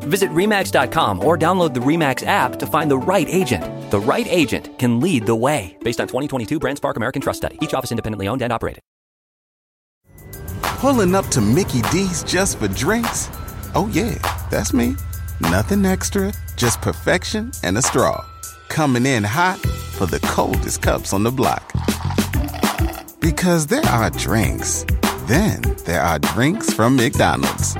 Visit REMAX.com or download the REMAX app to find the right agent. The right agent can lead the way. Based on 2022 BrandSpark American Trust Study. Each office independently owned and operated. Pulling up to Mickey D's just for drinks? Oh, yeah, that's me. Nothing extra, just perfection and a straw. Coming in hot for the coldest cups on the block. Because there are drinks, then there are drinks from McDonald's.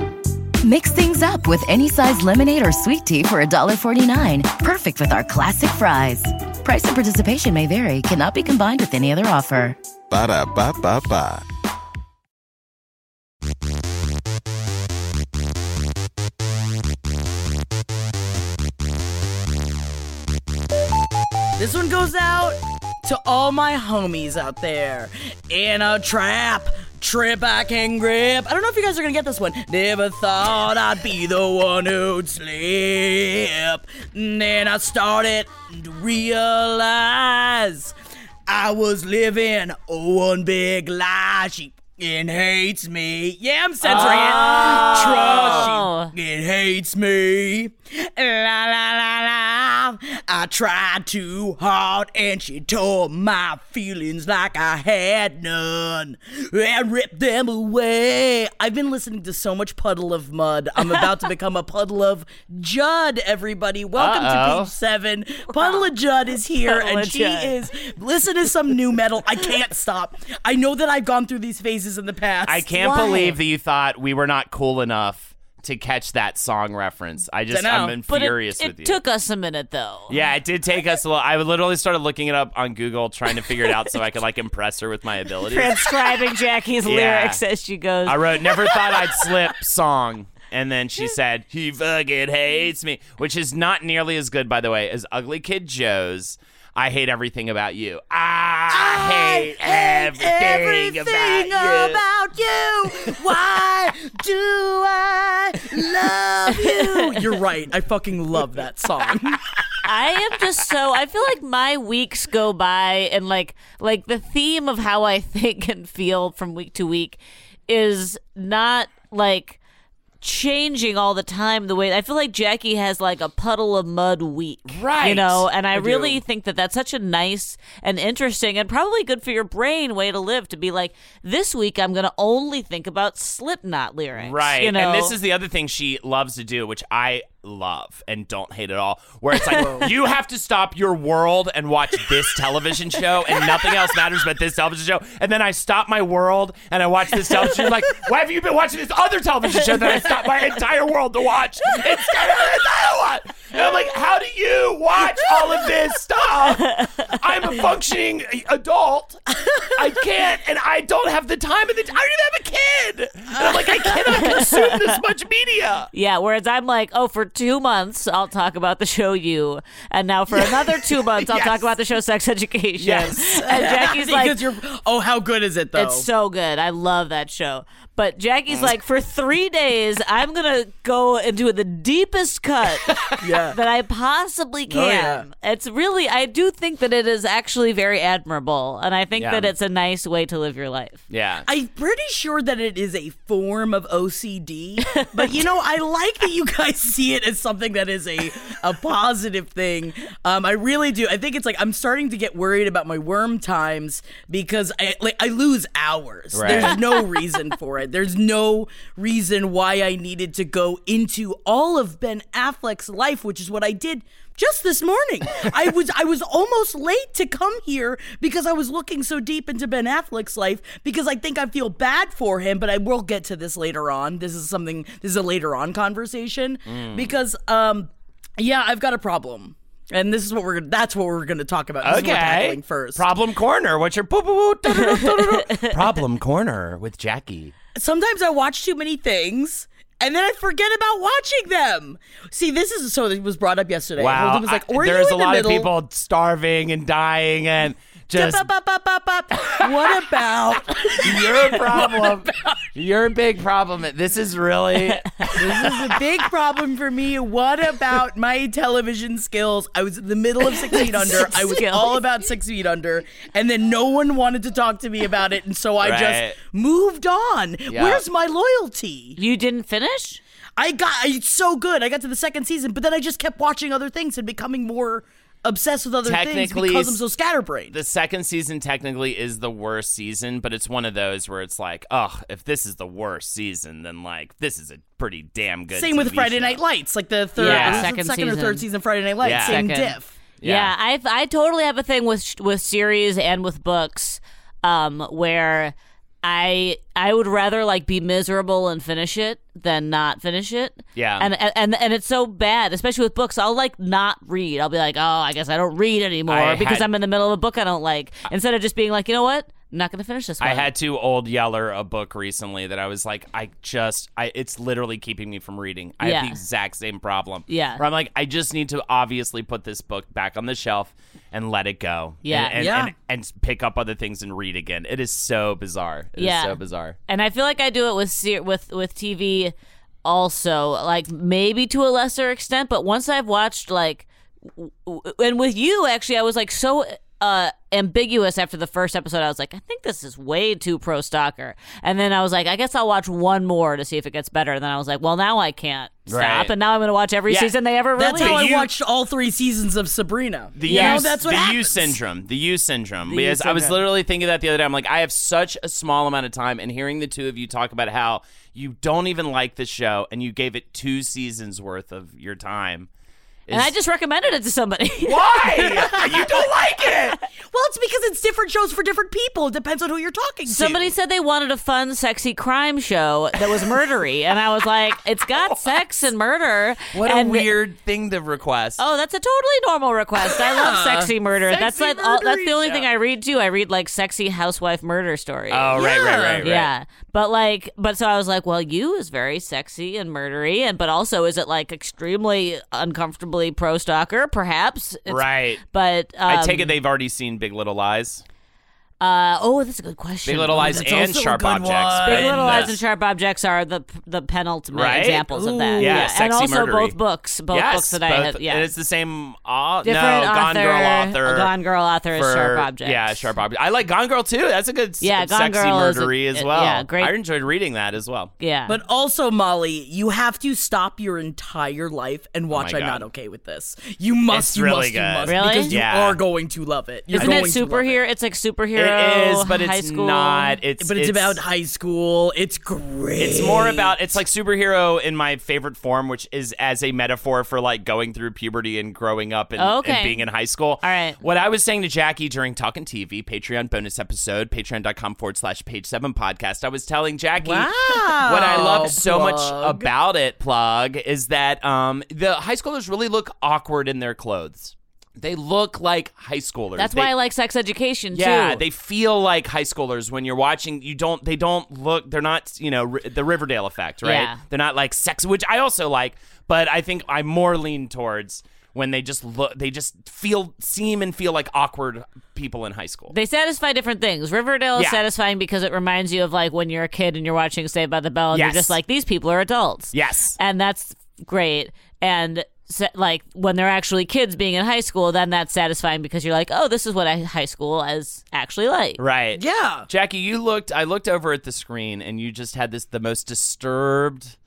Mix things up with any size lemonade or sweet tea for $1.49. Perfect with our classic fries. Price and participation may vary, cannot be combined with any other offer. Ba da ba ba ba. This one goes out to all my homies out there in a trap. Trip I can grip. I don't know if you guys are gonna get this one. Never thought I'd be the one who'd slip. And then I started to realize I was living one big lie. She fucking hates me. Yeah, I'm censoring Oh. it. Trust she it hates me. La la la la. I tried too hard and she tore my feelings like I had none and ripped them away. I've been listening to so much Puddle of Mudd. I'm about to become a Puddle of Judd, everybody. Welcome Uh-oh. to page seven. Puddle of Judd is here Puddle and she Judd. is listen to some nu metal. I can't stop. I know that I've gone through these phases in the past. I can't Why? believe that you thought we were not cool enough to catch that song reference. I just, But it, furious it with you. took us a minute though. yeah, it did take us a little. I literally started looking it up on Google, trying to figure it out so I could like impress her with my ability. Transcribing Jackie's Yeah. lyrics as she goes. I wrote "Never thought I'd slip" song, and then she said he fucking hates me, which is not nearly as good, by the way, as Ugly Kid Joe's. I hate everything about you. I, hate everything, everything about you. about you. Why do I love you? You're right. I fucking love that song. I am just so I feel like my weeks go by and like like the theme of how I think and feel from week to week is not like changing all the time the way I feel like Jackie has like a puddle of mud week. Right. You know, and I, I really do. think that that's such a nice and interesting and probably good for your brain way to live to be like this week I'm going to only think about Slipknot lyrics. Right. You know? And this is the other thing she loves to do, which I love and don't hate at all, where it's like you have to stop your world and watch this television show and nothing else matters but this television show. And then I stop my world and I watch this television show. Like, why have you been watching this other television show that I stopped my entire world to watch instead of the entire one? And I'm like, how do you watch all of this stuff? I'm a functioning adult. I can't, and I don't have the time and the I don't even have a kid. And I'm like, I cannot consume this much media. Yeah, whereas I'm like, oh, for two months I'll talk about the show You, and now for another two months I'll Yes. talk about the show Sex Education. Yes. and Jackie's like. Oh, how good is it though? it's so good. I love that show. But Jackie's like, for three days I'm gonna go and do the deepest cut yeah. that I possibly can. Oh, yeah. It's really, I do think that it is actually very admirable, and I think Yeah. that it's a nice way to live your life. Yeah. I'm pretty sure that it is a form of OCD, but you know, I like that you guys see it as something that is a a positive thing. Um, I really do. I think it's like I'm starting to get worried about my worm times because I like I lose hours. Right. There's no reason for it. There's no reason why I needed to go into all of Ben Affleck's life, which is what I did just this morning. I was I was almost late to come here because I was looking so deep into Ben Affleck's life because I think I feel bad for him, but I will get to this later on. This is something this is a later on conversation because um yeah, I've got a problem. And this is what we're that's what we're gonna talk about. This is what we're Okay. first. Problem corner. What's your. Problem corner with Jackie. Sometimes I watch too many things and then I forget about watching them. See, this is so that was brought up yesterday. Wow. Holden was like, I- "Were there's you a the lot middle?" of people starving and dying and Just Up, up, up, up, up. What about you're problem. You're big problem. This is really this is a big problem for me. What about my television skills? I was in the middle of Six Feet Under. I was Skills. all about Six Feet Under, and then no one wanted to talk to me about it, and so I Right. just moved on. Yeah. Where's my loyalty? You didn't finish? I got it's so good. I got to the second season, but then I just kept watching other things and becoming more obsessed with other things Technically, because I'm so scatterbrained. the second season technically is the worst season, but it's one of those where it's like, oh, if this is the worst season, then like this is a pretty damn good. Same with Friday show. Night Lights, like the third, Yeah, was second second or third season of Friday Night Lights. Yeah. Same Second. diff. Yeah, I I totally have a thing with with series and with books, um, where I I would rather like be miserable and finish it than not finish it. Yeah. and and and, it's so bad, especially with books. I'll like not read. I'll be like, oh, I guess I don't read anymore I because had- I'm in the middle of a book I don't like. Instead of just being like, you know what, I'm not gonna finish this one. I had to old yeller a book recently that I was like, I just, I it's literally keeping me from reading. I have the exact same problem. Yeah. where I'm like, I just need to obviously put this book back on the shelf and let it go. Yeah. and, and, Yeah. and, and pick up other things and read again. It is so bizarre. It is Yeah. so bizarre. and I feel like I do it with with with TV also, like maybe to a lesser extent, but once I've watched like w- w- and with you actually I was like so uh ambiguous after the first episode. I was like, I think this is way too pro stalker. And then I was like, I guess I'll watch one more to see if it gets better. And then I was like, well, now I can't stop. Right. And now I'm going to watch every Yeah. season they ever released. That's release. how I you- watched all three seasons of Sabrina. The you know, that's what the You happens. syndrome. The You syndrome. The because You I was literally thinking that the other day. I'm like, I have such a small amount of time, and hearing the two of you talk about how you don't even like the show, and you gave it two seasons worth of your time. And I just recommended it to somebody. why you don't like it? Well, it's because it's different shows for different people. It depends on who you're talking to. Somebody said they wanted a fun, sexy crime show that was murdery, and I was like, "It's got sex and murder." What and a weird thing to request. Oh, that's a totally normal request. I love sexy murder. that's like all, that's the only show. thing I read too. I read like sexy housewife murder stories. Oh, right, right, right, right. Yeah, but like, but so I was like, well, you is very sexy and murdery, and but also is it like extremely uncomfortably pro stalker? Perhaps, It's- Right. But um, I take it they've already seen Big Little Lies. Uh, oh, that's a good question. Big Little Lies that's and Sharp Objects. one. Big? Little Lies and Sharp Objects are the the penultimate Right? examples of that. Ooh. Yeah, and also murdery. both books, both yes, books that I have. Yeah, and it's the same. Uh, different no, author. Gone Girl author. Gone Girl author is Sharp Objects. Yeah, Sharp Objects. I like Gone Girl too. That's a good, s- Yeah, Gone sexy Girl is a- murdery as it- well. yeah, great. I enjoyed reading that as well. Yeah, But also, Molly, you have to stop your entire life and watch Oh I'm Not Okay with This. You must, It's you really must, you good. must. Really? Because you Yeah. are going to love it. You're isn't it going to superhero? It's like superhero. It is, but it's school. not. It's But it's, about high school. It's great. It's more about it's like superhero in my favorite form, which is as a metaphor for like going through puberty and growing up and, Oh, okay. and being in high school. All right. What I was saying to Jackie during Talking TV, Patreon bonus episode, patreon.com forward slash page seven podcast, I was telling Jackie Wow, what I loved so much about it, plug, is that um, the high schoolers really look awkward in their clothes. They look like high schoolers. That's They- why I like sex education yeah, too. they feel like high schoolers when you're watching. You don't. They don't look. They're not. You know, ri- the Riverdale effect, right? Yeah. They're not like sex, which I also like. But I think I more lean towards when they just look. They just feel, seem, and feel like awkward people in high school. They satisfy different things. Riverdale is Yeah. satisfying because it reminds you of like when you're a kid and you're watching Saved by the Bell and Yes. you're just like, these people are adults. yes. And that's great. And like when they're actually kids being in high school, then that's satisfying because you're like, oh, this is what I, high school is actually like. Right. Yeah. Jackie, you looked. I looked over at the screen, and you just had this the most disturbed,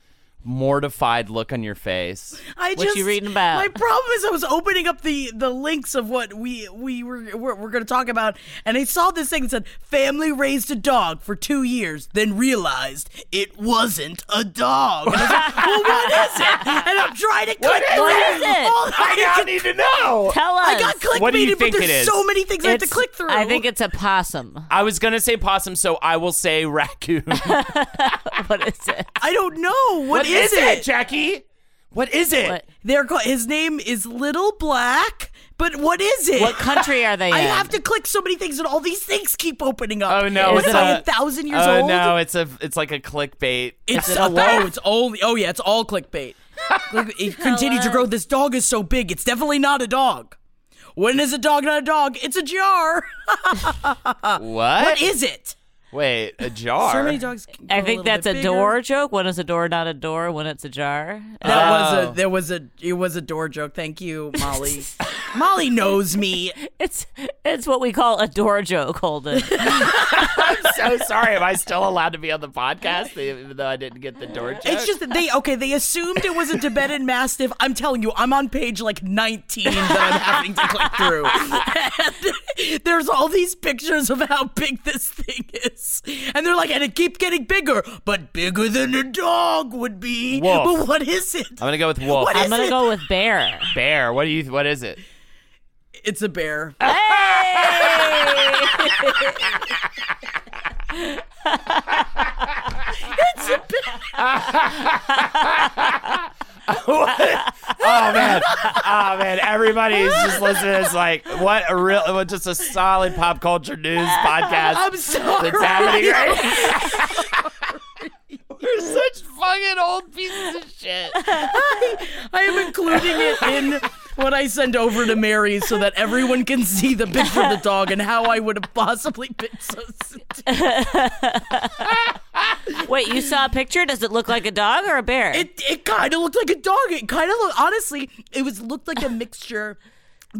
mortified look on your face. I What just, you reading about? My problem is I was opening up the the links of what we we were we're, we're going to talk about, and I saw this thing that said family raised a dog for two years, then realized it wasn't a dog. And I was like, well, what is it? And I'm trying to click. What through is it? all the- I now need to know. Tell us. I got clickbaited, What do you but think there's it is? so many things I have to click through. I think it's a possum. I was gonna say possum, so I will say raccoon. what is it? I don't know what is, it, Jackie? What is it? What, They're called, his name is Little Black, but what is it? what country are they in? I have to click so many things, and all these things keep opening up. Oh no! What it's am I, a a thousand years oh old? no! It's a it's like a clickbait. It's it a, oh, it's only oh yeah, it's all clickbait. Look, it continued to grow. This dog is so big, it's definitely not a dog. When is a dog not a dog? It's a jar. What? what is it? Wait, a jar. So many dogs. can I think little that's bit a bigger. door joke. When is a door not a door? When it's a jar. That oh. was Oh. a there was a it was a door joke. Thank you, Molly. Molly knows me. It's it's what we call a door joke, Holden. I'm so sorry. Am I still allowed to be on the podcast, even though I didn't get the door joke? It's just that they okay. They assumed it was a Tibetan Mastiff. I'm telling you, I'm on page like 19 that I'm having to click through. And there's all these pictures of how big this thing is, and they're like, and it keeps getting bigger, but bigger than a dog would be. Wolf. But what is it? I'm gonna go with wolf. What I'm is gonna it? go with bear. Bear. What do you? What is it? It's a bear. Hey! it's a bear. Oh man, oh man! Everybody's just listening. It's like what a real, what just a solid pop culture news podcast I'm sorry. that's happening right. We're such fucking old pieces of shit. I am including it in what I send over to Mary so that everyone can see the picture of the dog and how I would have possibly been so Wait, you saw a picture? Does it look like a dog or a bear? It it kind of looked like a dog. It kind of looked honestly, it was looked like a mixture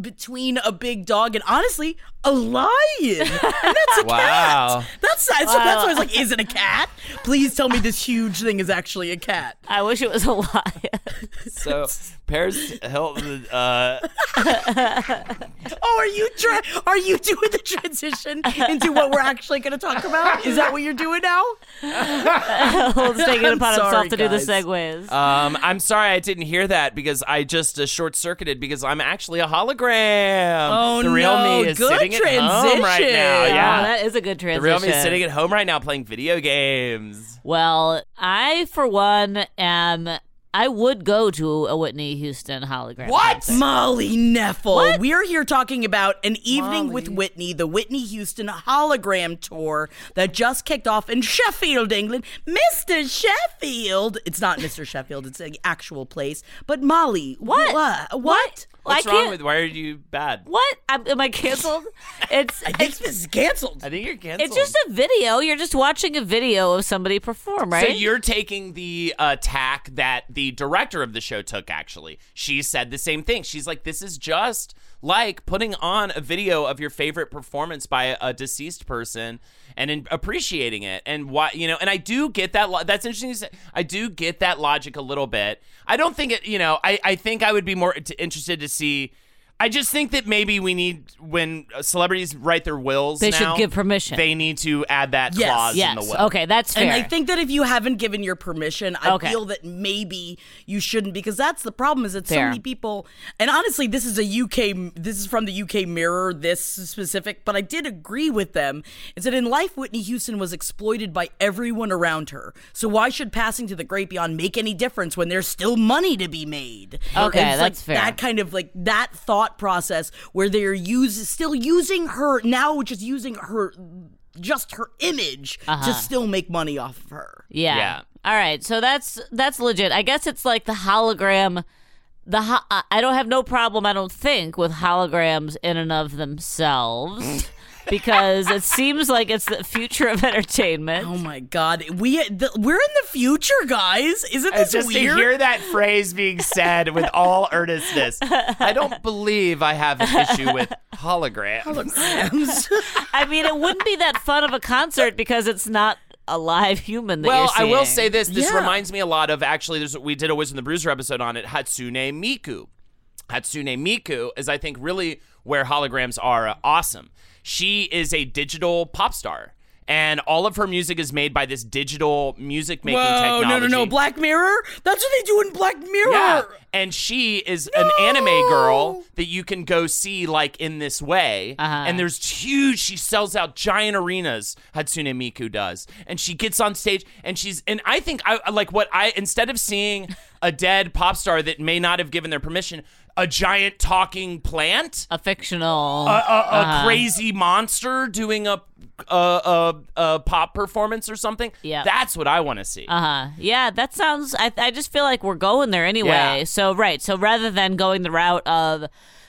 between a big dog and honestly a lion. And that's a Wow. cat. That's that. So that's why I was like, is it a cat? Please tell me this huge thing is actually a cat. I wish it was a lion. So Paris Hilton. Uh, Oh, are you tra- are you doing the transition into what we're actually going to talk about? Is that what you're doing now? Holden's taking it I'm upon himself sorry, to do the segues. um, I'm sorry I didn't hear that because I just uh, short circuited because I'm actually a hologram. Oh, the real no. me is Good sitting at home right now. Yeah, that is a good the transition. real me is sitting at home right now playing video games. Well, I for one am. I would go to a Whitney Houston hologram. What? concert. Molly Knefel. What? We're here talking about an evening with Whitney, the Whitney Houston hologram tour that just kicked off in Sheffield, England. Mr. Sheffield. It's not Mr. Sheffield, it's an actual place. But Molly, What? What? what? What's I wrong with? Why are you bad? What? I'm, am I canceled? It's I think this is canceled. I think you're canceled. it's just a video. You're just watching a video of somebody perform, right? So you're taking the attack that the director of the show took. Actually, she said the same thing. She's like, "This is just like putting on a video of your favorite performance by a, deceased person." And in appreciating it, and why you know, and I do get that. Lo- that's interesting. I do get that logic a little bit. I don't think it. You know, I I think I would be more t- interested to see. I just think that maybe we need when celebrities write their wills. They should now, give permission. They need to add that Yes. clause yes. in the will. Okay, that's fair. And I think that if you haven't given your permission, I Okay. feel that maybe you shouldn't because that's the problem is that so Fair. many people and honestly this is a UK this is from the UK Mirror this specific but I did agree with them is that in life Whitney Houston was exploited by everyone around her. So why should passing to the great beyond make any difference when there's still money to be made? Okay, And it's like that's fair. That kind of like that thought process where they're use still using her now just using her just her image Uh-huh. to still make money off of her. Yeah. Yeah. All right. So that's that's legit. I guess it's like the hologram. The ho- I- I don't have no problem. I don't think with holograms in and of themselves. Because it seems like it's the future of entertainment. Oh my god, we the, we're in the future, guys. Isn't this just weird? to hear that phrase being said with all earnestness. I don't believe I have an issue with holograms. Holograms. I mean, it wouldn't be that fun of a concert because it's not a live human that Well, I you're will say this. This Yeah. reminds me a lot of actually. There's we did a Wiz and the Bruiser episode on it. Hatsune Miku. Hatsune Miku is, I think, really where holograms are uh, awesome. She is a digital pop star. And all of her music is made by this digital music making Whoa, technology. no, no, no, Black Mirror. That's what they do in Black Mirror. Yeah. And she is an anime girl that you can go see like in this way. Uh-huh. And there's huge, she sells out giant arenas, Hatsune Miku does. And she gets on stage and she's, and I think I like what I, instead of seeing a dead pop star that may not have given their permission a giant talking plant, A fictional. a, a, a uh-huh. crazy monster doing a a, a a pop performance or something. Yeah. that's what I want to see. Uh huh. Yeah, that sounds. I I just feel like we're going there anyway. Yeah. So right. So rather than going the route of,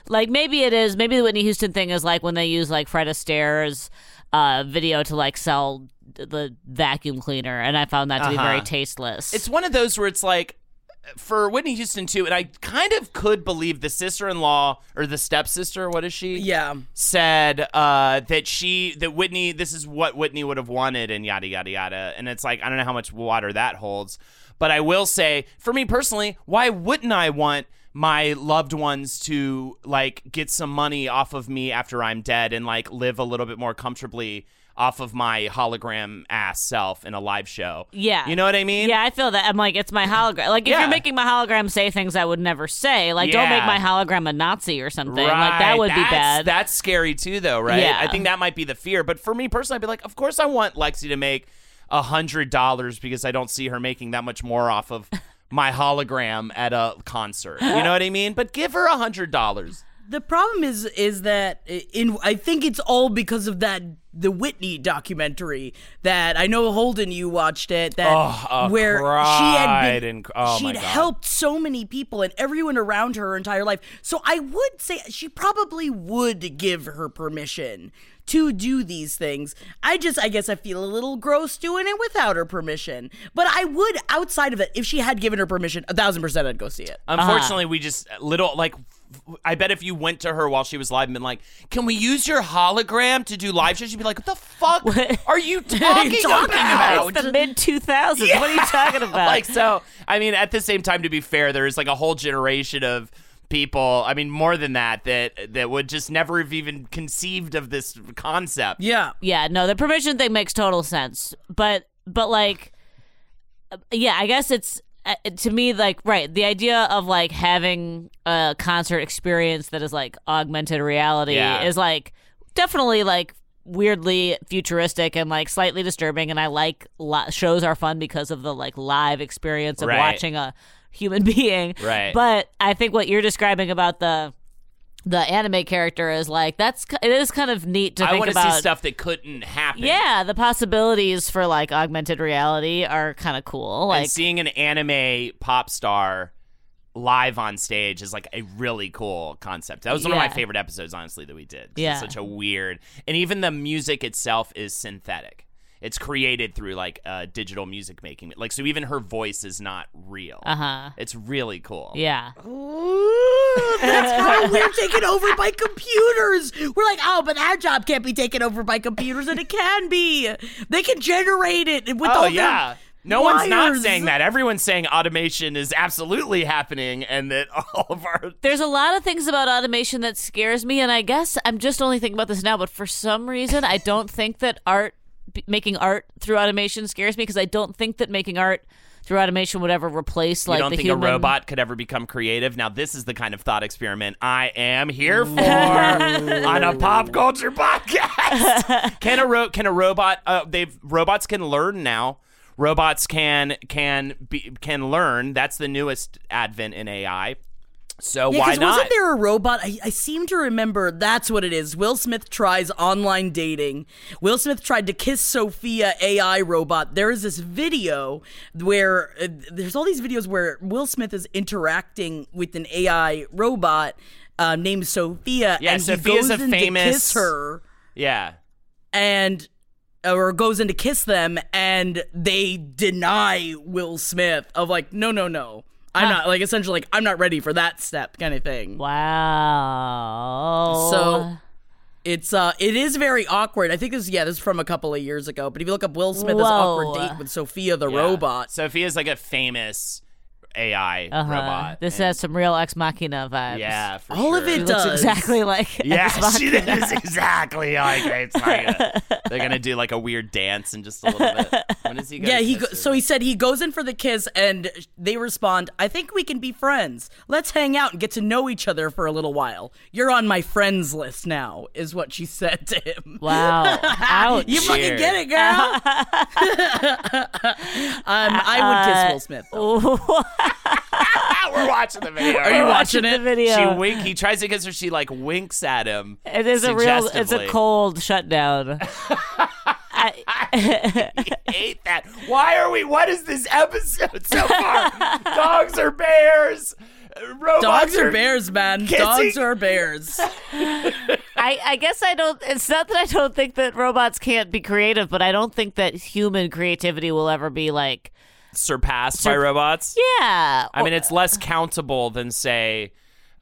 like maybe it is maybe the Whitney Houston thing is like when they use like Fred Astaire's uh, video to like sell the vacuum cleaner, and I found that to be very Uh-huh. tasteless. It's one of those where it's like for Whitney Houston too, and I kind of could believe the sister-in-law or the stepsister. What is she? Yeah. said uh, that she that Whitney this is what Whitney would have wanted and yada yada yada and it's like I don't know how much water that holds but I will say for me personally why wouldn't I want my loved ones to like get some money off of me after I'm dead and like live a little bit more comfortably off of my hologram ass self in a live show Yeah. you know what I mean Yeah, I feel that. I'm like, it's my hologram. Like, if Yeah. you're making my hologram say things I would never say, like, don't make my hologram a Nazi or something. Like, that would be bad. That's scary too, though, right? Yeah. I think that might be the fear. But for me personally, I'd be like, of course, I want Lexi to make a hundred dollars because I don't see her making that much more off of my hologram at a concert. You know what I mean? But give her a hundred dollars. The problem is is that in I think it's all because of that the Whitney documentary that I know Holden you watched it that Oh, I where she had been and- oh she'd helped so many people and everyone around her her entire life. So I would say she probably would give her permission to do these things. I just I guess I feel a little gross doing it without her permission. But I would outside of it if she had given her permission, a thousand percent I'd go see it. Unfortunately, we just little like. I bet if you went to her while she was live and been like, "Can we use your hologram to do live shows?" She'd be like, "What the fuck are you talking, talking about?" it's the mid 2000s. What are you talking about? like so i mean at the same time to be fair there's like a whole generation of people i mean more than that that that would just never have even conceived of this concept Yeah. Yeah, no, the permission thing makes total sense. But but like uh, yeah, I guess it's Uh, to me like right, the idea of like having a concert experience that is like augmented reality Yeah. is like definitely like weirdly futuristic and like slightly disturbing and I like li- shows are fun because of the like live experience of Right. watching a human being. Right. But I think what you're describing about the the anime character is like that's it is kind of neat to i think want to about see stuff that couldn't happen yeah, the possibilities for like augmented reality are kind of cool. and Like, seeing an anime pop star live on stage is like a really cool concept. That was one of my favorite episodes, honestly, that we did. Yeah. It's such a weird, and even the music itself is synthetic. It's created through like uh, digital music making. Like, so even her voice is not real. uh huh. It's really cool. Yeah. Ooh, that's how we're taken over by computers. We're like, oh, but our job can't be taken over by computers, and it can be. They can generate it with Oh all yeah. their No one's not saying that. Everyone's saying automation is absolutely happening, and that all of our There's a lot of things about automation that scares me, and I guess I'm just only thinking about this now. But for some reason, I don't think that art, b- making art through automation, scares me because I don't think that making art through automation would ever replace like you don't the think human. a robot could ever become creative? Now, this is the kind of thought experiment I am here for on a pop culture podcast. can a ro- can a robot? Uh, they've robots can learn now. Robots can can be can learn. That's the newest advent in AI. So Yeah, why not? wasn't there a robot? I, I seem to remember that's what it is. Will Smith tries online dating. Will Smith tried to kiss Sophia AI robot. There is this video where uh, there's all these videos where Will Smith is interacting with an AI robot uh, named Sophia, Yeah, and Sophia's he a goes in to famous- kiss her yeah. and or goes in to kiss them and they deny Will Smith of like no no no I'm not like essentially like I'm not ready for that step kind of thing. Wow. So it's uh it is very awkward. I think this yeah, this is from a couple of years ago. But if you look up Will Smith's awkward date with Sophia the Yeah. robot. Sophia's like a famous AI uh-huh. robot. this and- has some real ex machina vibes. yeah, for All of sure. it It looks does. exactly like Yeah, Ex she is exactly like Ex Machina. They're gonna do like a weird dance in just a little bit. When is he? Gonna Yeah, he go- so he said he goes in for the kiss and they respond, "I think we can be friends. Let's hang out and get to know each other for a little while. You're on my friends list now." Is what she said to him. Wow. Ouch. You fucking get it, girl. um, I would kiss Will Smith. Though. we're watching the video. Are you watching the it? video. She wink. He tries to kiss her. She like winks at him. It is a real. It's a cold shutdown. I, I hate that. Why are we? What is this episode so far? Dogs or bears? Robots Dogs are are bears, man. kissing. Dogs are bears. I, I guess I don't. It's not that I don't think that robots can't be creative, but I don't think that human creativity will ever be like. Surpassed by robots. Yeah. I mean, it's less countable than say,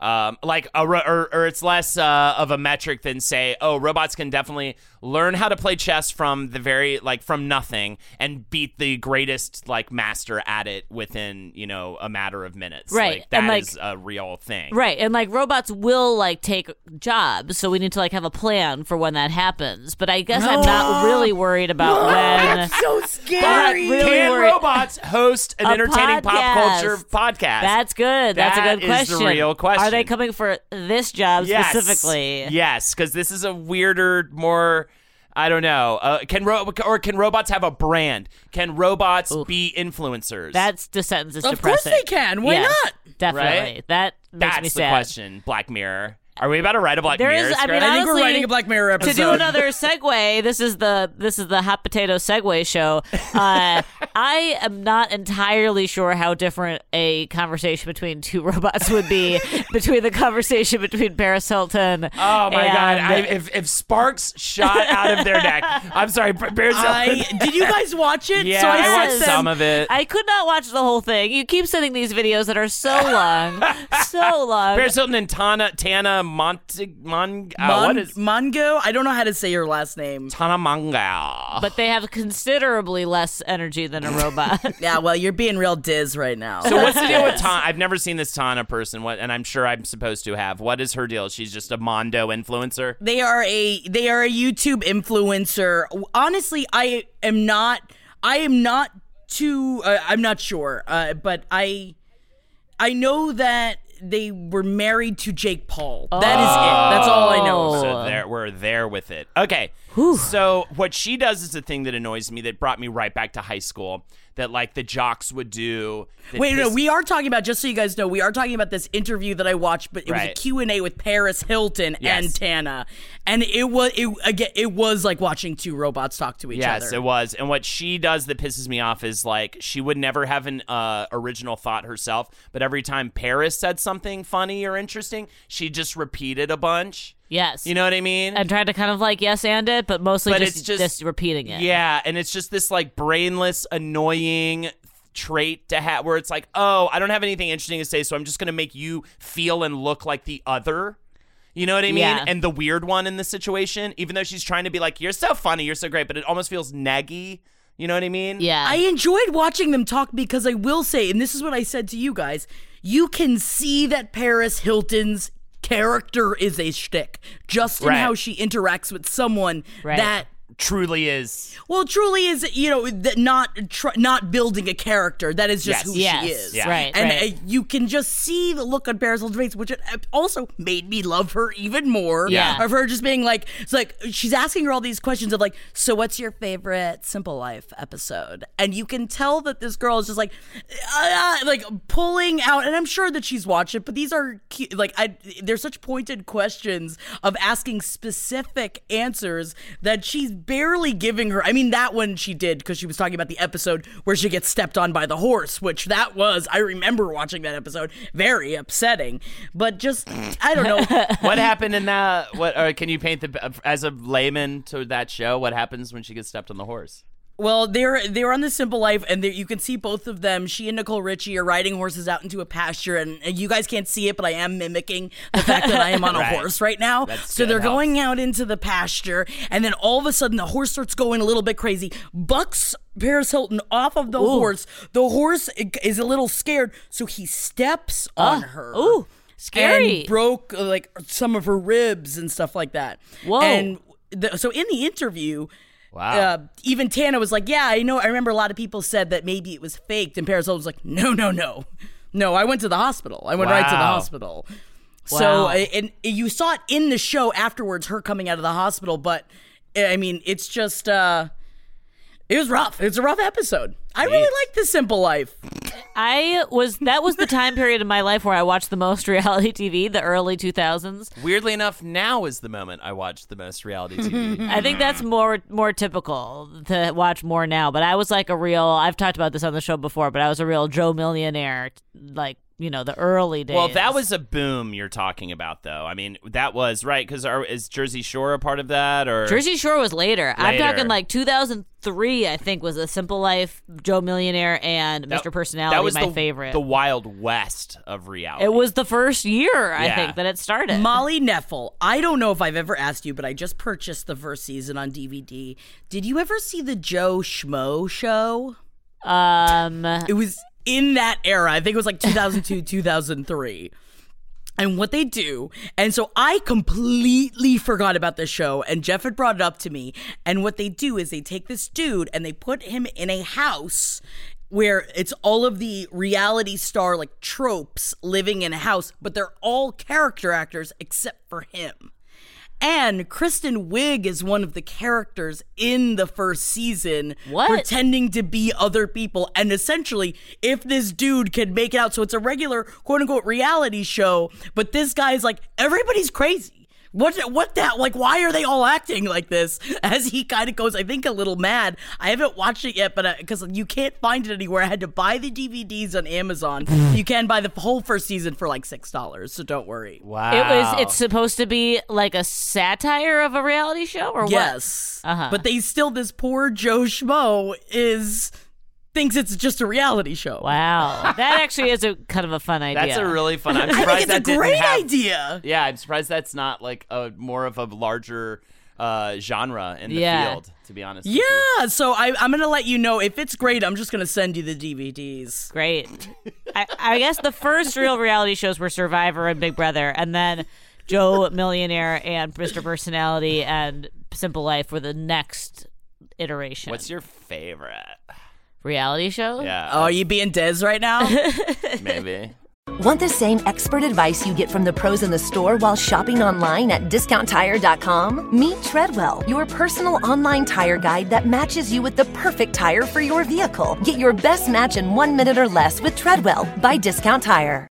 um, like a ro- or, or it's less uh, of a metric than say, oh, robots can definitely learn how to play chess from the very like from nothing and beat the greatest like master at it within you know a matter of minutes. Right, like, that and, like- is a real thing. Right, and like robots will like take jobs, so we need to like have a plan for when that happens. But I guess I'm not really worried about when. so I'm scary. really Can worried. robots host an A entertaining pop culture podcast? That's good. That's That a good is the question. real question. Are they coming for this job yes. specifically? Yes, because this is a weirder, more. I don't know. Uh, can ro- or can robots have a brand? Can robots be influencers? That's the sentence is Of course depressing. they can. Why Yes, not? Definitely. Right? That makes That's me the question. Black Mirror. Are we about to write a Black There Mirror? is. I mean, script? I think we're writing a Black Mirror episode. To do another segue, this is the this is the hot potato segue show. Uh, I am not entirely sure how different a conversation between two robots would be between the conversation between Paris Hilton. Oh my god! I, if if sparks shot out of their neck, I'm sorry. Bears I did you guys watch it? Yeah, so I, I watched them- some of it. I could not watch the whole thing. You keep sending these videos that are so long, so long. Paris Hilton and Tana Tana Monte Mon. Uh, what is Mongo? I don't know how to say your last name. Tana Manga? but they have considerably less energy than a robot. Yeah, well, you're being real diz right now. So what's the deal with Tana? I've never seen this Tana person. What? And I'm sure I'm supposed to have. What is her deal? She's just a Mondo influencer. they are a they are a YouTube influencer. Honestly, I am not. I am not too. Uh, I'm not sure. Uh, but I, I know that they were married to Jake Paul. That is ah. it. That's all I know. So there, with it. Okay. So what she does is a thing that annoys me. That brought me right back to high school. That like the jocks would do. Wait, no, we are talking about just so you guys know, we are talking about this interview that I watched, but it was a Q and A with Paris Hilton Yes. and Tana, and it was it again it was like watching two robots talk to each Yes, other. Yes, it was. And what she does that pisses me off is like she would never have an uh, original thought herself, but every time Paris said something funny or interesting, she just repeated a bunch. Yes, You know what I mean? and tried to kind of like yes and it, but mostly But just, it's just- repeating it. Yeah, and it's just this like brainless, annoying trait to have where it's like, oh, I don't have anything interesting to say, so I'm just gonna make you feel and look like the other. You know what I mean? Yeah. And the weird one in the situation, even though she's trying to be like, you're so funny, you're so great, but it almost feels naggy. You know what I mean? Yeah. I enjoyed watching them talk because I will say, and this is what I said to you guys, you can see that Paris Hilton's character is a shtick, just in Right. how she interacts with someone Right. that. Truly is. Well, truly is you know that not tr- not building a character. That is just Yes. who Yes. she is. Yeah. Right, and right. uh, you can just see the look on Paris face, which it uh, also made me love her even more. Yeah. of her just being like, it's like she's asking her all these questions of like, so what's your favorite Simple Life episode? And you can tell that this girl is just like, uh, like pulling out, and I'm sure that she's watched it, but these are cu- like, I they're such pointed questions of asking specific answers that she's barely giving her. I mean, that one she did because she was talking about the episode where she gets stepped on by the horse, which that was, I remember watching that episode, very upsetting. But just, I don't know. what happened in that? What or can you paint the as a layman to that show? What happens when she gets stepped on the horse? Well, they're they're on the Simple Life, and you can see both of them. She and Nicole Richie are riding horses out into a pasture, and, and you guys can't see it, but I am mimicking the fact that I am on a Right. horse right now. That's so they're going out into the pasture, and then all of a sudden the horse starts going a little bit crazy. Bucks Paris Hilton off of the horse. The horse is a little scared, so he steps on her. Ooh, scary. And broke uh, like some of her ribs and stuff like that. Whoa. And the, so in the interview, Wow. uh, even Tana was like, "Yeah, I know. I remember a lot of people said that maybe it was faked." And Paris was like, "No, no, no, no. I went to the hospital. I went right to the hospital." So, Wow. uh, and you saw it in the show afterwards, her coming out of the hospital. But uh, I mean, it's just, uh, it was rough. It's a rough episode. I really Jeez. like the Simple Life. I was that was the time period in my life where I watched the most reality TV, the early 2000s. Weirdly enough, now is the moment I watch the most reality TV. I think that's more more typical to watch more now. But I was like a real. I've talked about this on the show before, but I was a real Joe Millionaire, like you know the early days. well, that was a boom you're talking about, though. I mean, that was right because is Jersey Shore a part of that or Jersey Shore was later. I'm talking like 2003. I think was a Simple Life, Joe Millionaire, and That- Mr. Personality. That was my the, favorite. the Wild West of reality. it was the first year I Yeah. think that it started. Molly Knefel, I don't know if I've ever asked you, but I just purchased the first season on DVD. Did you ever see the Joe Schmo show? um, It was in that era. I think it was like 2002, 2003. And what they do, and so I completely forgot about this show, and Jeff had brought it up to me. And what they do is they take this dude and they put him in a house where it's all of the reality star like tropes living in a house, but they're all character actors except for him. And Kristen Wiig is one of the characters in the first season, What? pretending to be other people. And essentially, if this dude can make it out, so it's a regular quote unquote reality show, but this guy's like, everybody's crazy. What what that like why are they all acting like this as he kind of goes I think a little mad I haven't watched it yet but because you can't find it anywhere I had to buy the DVDs on Amazon you can buy the whole first season for like six dollars so don't worry wow. it was. It's supposed to be like a satire of a reality show, or what? Yes. Uh-huh. But they still, this poor Joe Schmo is thinks it's just a reality show. Wow, that actually is a kind of a fun idea. That's a really fun. I'm I surprised think it's that a great have- idea. Yeah, I'm surprised that's not like a more of a larger uh, genre in the Yeah. field. To be honest. with you. Yeah, so I, I'm gonna let you know if it's great. I'm just gonna send you the DVDs. great. I, I guess the first real reality shows were Survivor and Big Brother, and then Joe Millionaire and Mr. Personality and Simple Life were the next iteration. What's your favorite? Reality show? Yeah. Oh, are you being Des right now? maybe. Want the same expert advice you get from the pros in the store while shopping online at discounttire.com? Meet Treadwell, your personal online tire guide that matches you with the perfect tire for your vehicle. Get your best match in one minute or less with Treadwell by Discount Tire.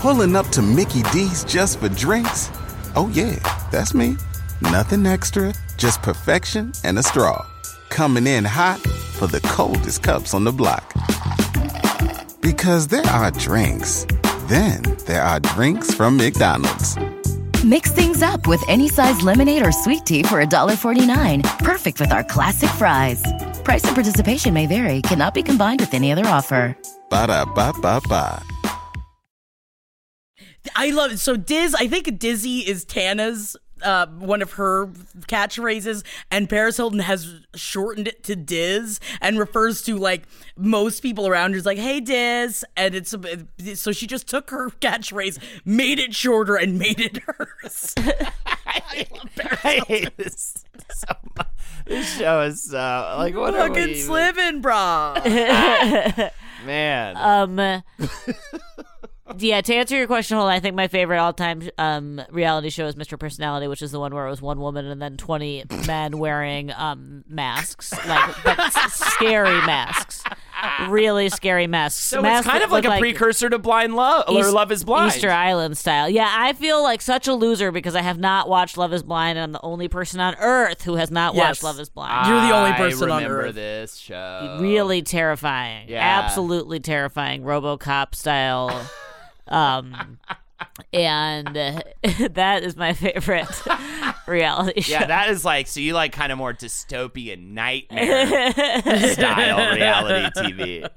Pulling up to Mickey D's just for drinks? Oh, yeah, that's me. Nothing extra, just perfection and a straw. Coming in hot for the coldest cups on the block. Because there are drinks, then there are drinks from McDonald's. Mix things up with any size lemonade or sweet tea for $1.49. Perfect with our classic fries. Price and participation may vary, cannot be combined with any other offer. Ba da ba ba ba. I love it. So Diz, I think Dizzy is Tana's uh, one of her catchphrases, and Paris Hilton has shortened it to Diz and refers to like most people around her is like, "Hey Diz," and it's so she just took her catchphrase, made it shorter, and made it hers. I hate this so much. This show is so like what are we Fucking even- slimming, brah. man. Um. Yeah, to answer your question, hold on. I think my favorite all-time um, reality show is Mr. Personality, which is the one where it was one woman and then twenty men wearing um, masks, like but scary masks, really scary masks. so masks it's kind of like look a precursor to Blind Love or East- Love Is Blind. Easter Island style. Yeah, I feel like such a loser because I have not watched Love Is Blind, and I'm the only person on earth who has not Yes. watched Love Is Blind. You're the only person on Earth. I on remember Earth. this show. really terrifying. Yeah. Absolutely terrifying. RoboCop style. um and uh, that is my favorite reality show. Yeah, that is like so you like kind of more dystopian nightmare style reality TV.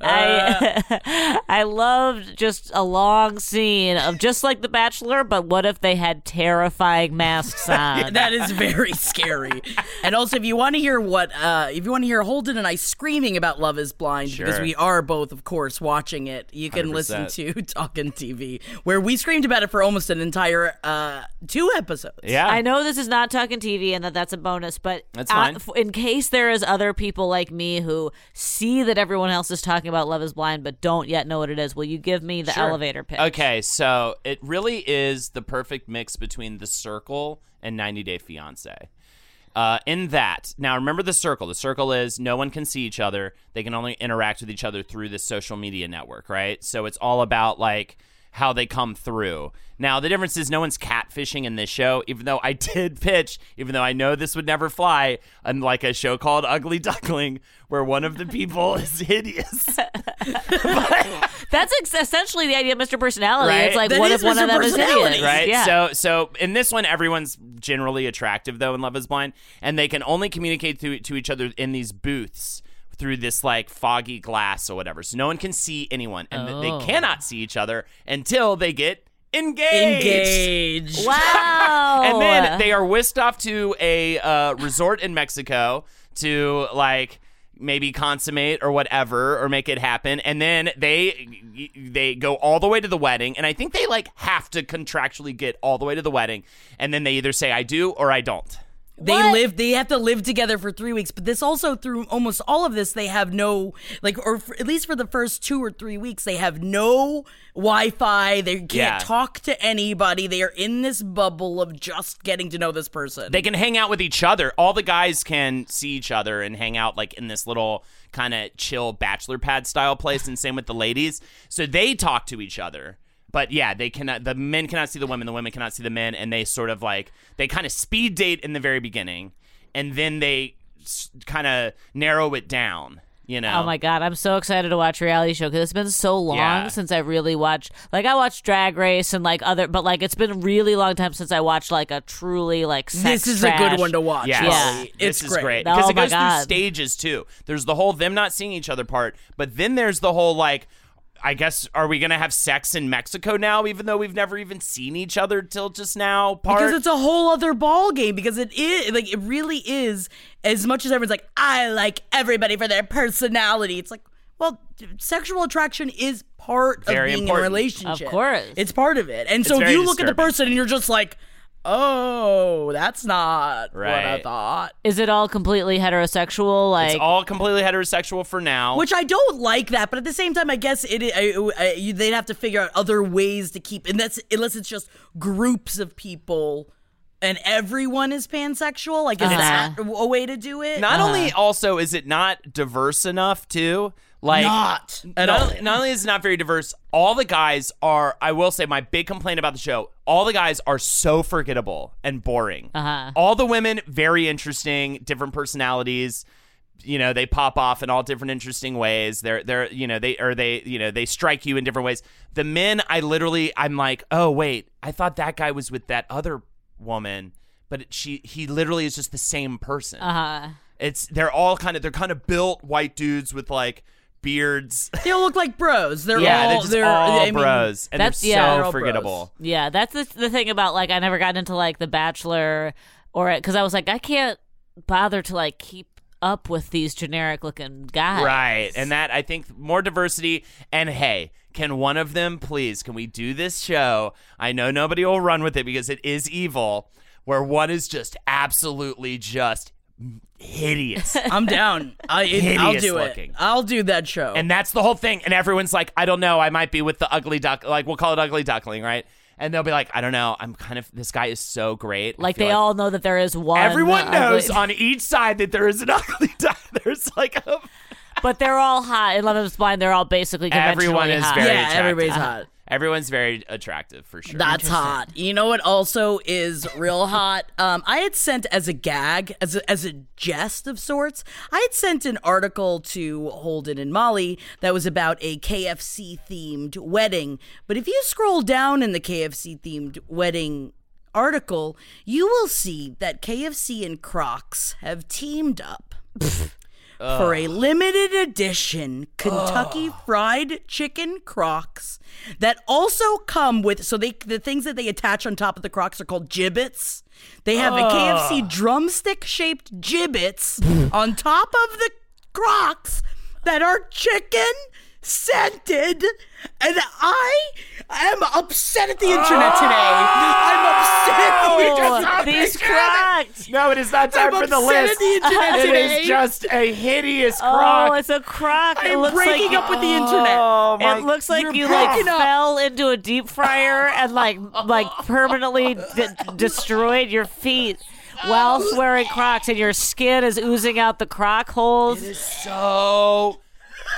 I I loved just a long scene of just like The Bachelor, but what if they had terrifying masks on? that is very scary. And also, if you want to hear what, uh, if you want to hear Holden and I screaming about Love Is Blind, because we are both, of course, watching it, you can listen 100%. to Talking TV, where we screamed about it for almost an entire uh, two episodes. Yeah. I know this is not talking TV and that that's a bonus, but That's uh, fine. f- in case there is other people like me who see that everyone else is talking about Love Is Blind but don't yet know what it is, will you give me the Sure. elevator pitch? Okay, so it really is the perfect mix between The Circle and 90 Day Fiance. Uh, in that, now remember the circle. The circle is no one can see each other. They can only interact with each other through this social media network, right? So it's all about like how they come through. Now, the difference is no one's catfishing in this show, even though I did pitch, even though I know this would never fly, unlike a show called Ugly Duckling, where one of the people is hideous. That's ex- essentially the idea of Mr. Personality. Right. It's like, That what is if one of them is Personality. hideous? right? Yeah. So so in this one, everyone's generally attractive though in Love Is Blind, and they can only communicate to to each other in these booths through this like foggy glass or whatever. So no one can see anyone, and Oh. they cannot see each other until they get engaged. Engaged. wow. And then they are whisked off to a uh, resort in Mexico to like maybe consummate or whatever or make it happen and then they they go all the way to the wedding and i think they like have to contractually get all the way to the wedding and then they either say i do or i don't They What? live. They have to live together for three weeks. But this also through almost all of this, they have no like, or for, at least for the first two or three weeks, they have no Wi-Fi. They can't Yeah. talk to anybody. They are in this bubble of just getting to know this person. they can hang out with each other all the guys can see each other and hang out like in this little kind of chill bachelor pad style place and same with the ladies so they talk to each other but yeah they cannot the men cannot see the women the women cannot see the men and they sort of like they kind of speed date in the very beginning and then they kind of narrow it down you know Oh my god, I'm so excited to watch a reality show because it's been so long Yeah. since I really watched. Like I watched Drag Race and like other, but like it's been a really long time since I watched like a truly like sex this is a good one to watch. Yes. Yeah. Molly. This It's is great. great Oh because it my goes through stages too. There's the whole them not seeing each other part, but then there's the whole like, I guess, are we gonna have sex in Mexico now, even though we've never even seen each other till just now? Part Because it's a whole other ball game. Because it is like it really is. As much as everyone's like, I like everybody for their personality. It's like, well, sexual attraction is part Very of being important. in a relationship. Of course. it's part of it. And so if very you look at the person and you're just like, oh, that's not what I Right. thought. Is it all completely heterosexual? Like it's all completely heterosexual for now. Which I don't like that, but at the same time, I guess it. I, I, you- they'd have to figure out other ways to keep, and that's unless it's just groups of people, and everyone is pansexual. Like, is Uh-huh. that a way to do it? not only also is it not diverse enough too. Like Not at not, not only is it not very diverse, all the guys are. I will say my big complaint about the show: all the guys are so forgettable and boring. Uh-huh. All the women very interesting, different personalities. You know, they pop off in all different interesting ways. They're they're you know they or they you know they strike you in different ways. The men, I literally, I'm like, oh wait, I thought that guy was with that other woman, but it, she he literally is just the same person. uh, It's they're all kind of they're kind of built white dudes with like beards. they all look like bros. They're yeah, all they're just they're, all I mean, bros, and that's- they're yeah. so They're all forgettable. yeah, that's the the thing about like I never got into like The Bachelor or because I was like I can't bother to like keep up with these generic looking guys. Right, and that I think more diversity. And hey, can one of them please? Can we do this show? I know nobody will run with it because it is evil. Where one is just absolutely just hideous. I'm down. I, it, I'll Hideous do looking. it. I'll do that show. And that's the whole thing. And everyone's like, I don't know. I might be with the ugly duck. Like, we'll call it ugly duckling, right? And they'll be like, I don't know. I'm kind of, this guy is so great. I Like feel they all know that there is one. Everyone uh, ugly- knows on each side that there is an ugly duck. There's like a. but they're all hot. In Love is Blind, they're all basically Everyone is hot. very Yeah, attractive. everybody's hot. Everyone's very attractive for sure. That's hot. You know what also is real hot? Um, I had sent as a gag, as a, as a jest of sorts, I had sent an article to Holden and Molly that was about a KFC themed wedding. But if you scroll down in the KFC themed wedding article, you will see that KFC and Crocs have teamed up. for a limited edition Kentucky Fried Chicken Crocs that also come with so they the things that they attach on top of the Crocs are called Jibbitz. They have a KFC drumstick shaped Jibbitz on top of the Crocs that are chicken scented and I am upset at the internet oh. today. I'm upset. Oh. We just saw a Oh, these it. Crocs. No, it is not time I'm for the list. at the internet It is just a hideous oh, crock. Oh, it's a crock. it I'm looks breaking like up with the internet. Oh, my- it looks like You're like up. fell into a deep fryer and like like permanently d- destroyed your feet. whilst wearing Crocs, and your skin is oozing out the Croc holes. It is so.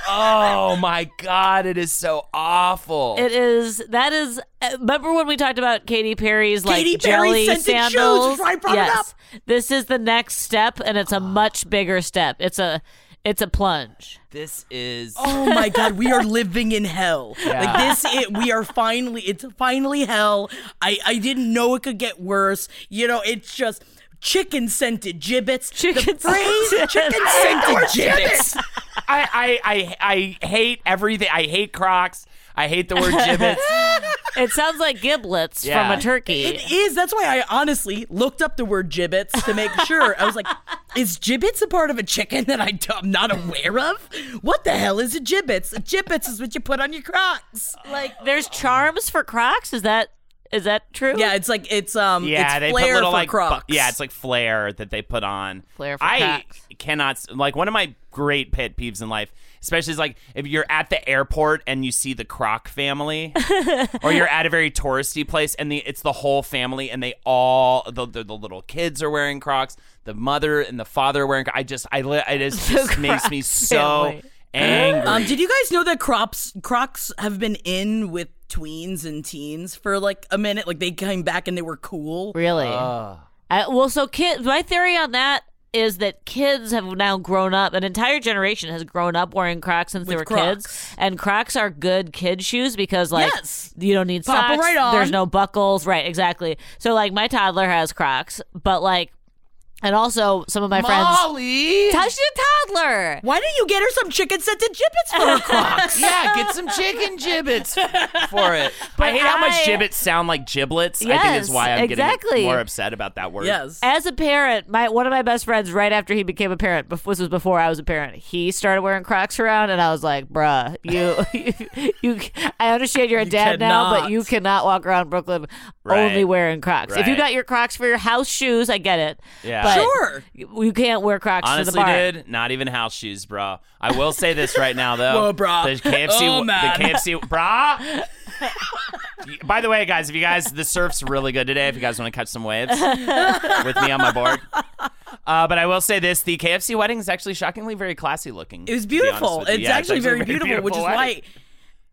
Oh my god! It is so awful. It is. That is. uh, Remember when we talked about Katy Perry's like Katy Perry jelly scented shoes, sandals? I brought it yes. This is the next step, and it's a much bigger step. It's a. It's a plunge. this is. Oh my god, we are living in hell. Like this it we are finally it's finally hell. I I didn't know it could get worse. You know, it's just chicken scented Jibbitz. Chicken the phrase scented- chicken scented Jibbitz. I, I I I hate everything. I hate Crocs. I hate the word Jibbitz. It sounds like giblets Yeah. from a turkey. It is. That's why I honestly looked up the word Jibbitz to make sure. I was like, is Jibbitz a part of a chicken that I am not aware of? What the hell is a Jibbitz? A Jibbitz is what you put on your Crocs. like there's charms for Crocs. Is that is that true? Yeah, it's like it's um Yeah, it's they flair put little for like bu- yeah, it's like flair that they put on. Flair for I Crocs. cannot like one of my great pet peeves in life, especially is like if you're at the airport and you see the Croc family, or you're at a very touristy place and the it's the whole family and they all the the, the little kids are wearing Crocs, the mother and the father are wearing. I just I li- it is just makes me Croc so family. angry. Um, did you guys know that Crocs Crocs have been in with tweens and teens for like a minute? Like they came back and they were cool. Really? I, well, so kid. My theory on that is that kids have now grown up. An entire generation has grown up wearing Crocs since they were Crocs. kids, and Crocs are good kid shoes because like Yes. you don't need Pop 'em socks. right on. There's no buckles. Right? Exactly. So like my toddler has Crocs, but like, and also some of my friends. Molly. Touch your toddler. Why don't you get her some chicken scented Jibbitz for her Crocs? yeah, get some chicken Jibbitz for it. But I hate how much I- Jibbitz sound like giblets. I think Yes, is why I'm exactly. getting more upset about that word. yes. As a parent, my one of my best friends, right after he became a parent, bef- this was before I was a parent, he started wearing Crocs around, and I was like, "Bruh, you, you, I understand you're a dad now, but cannot. you cannot walk around Brooklyn Right. only wearing Crocs. If you Right. got your Crocs for your house shoes, I get it. Yeah. But Sure. you, you can't wear Crocs to the Honestly, bar. dude, not even house shoes, bro. I will say this right now, though. Whoa, brah. The KFC, Oh, the. KFC, brah. By the way, guys, if you guys, the surf's really good today. If you guys want to catch some waves with me on my board. Uh, but I will say this: the KFC wedding is actually shockingly very classy looking. It was to be honest beautiful. with. It's Yeah, actually a very beautiful, which is wedding. why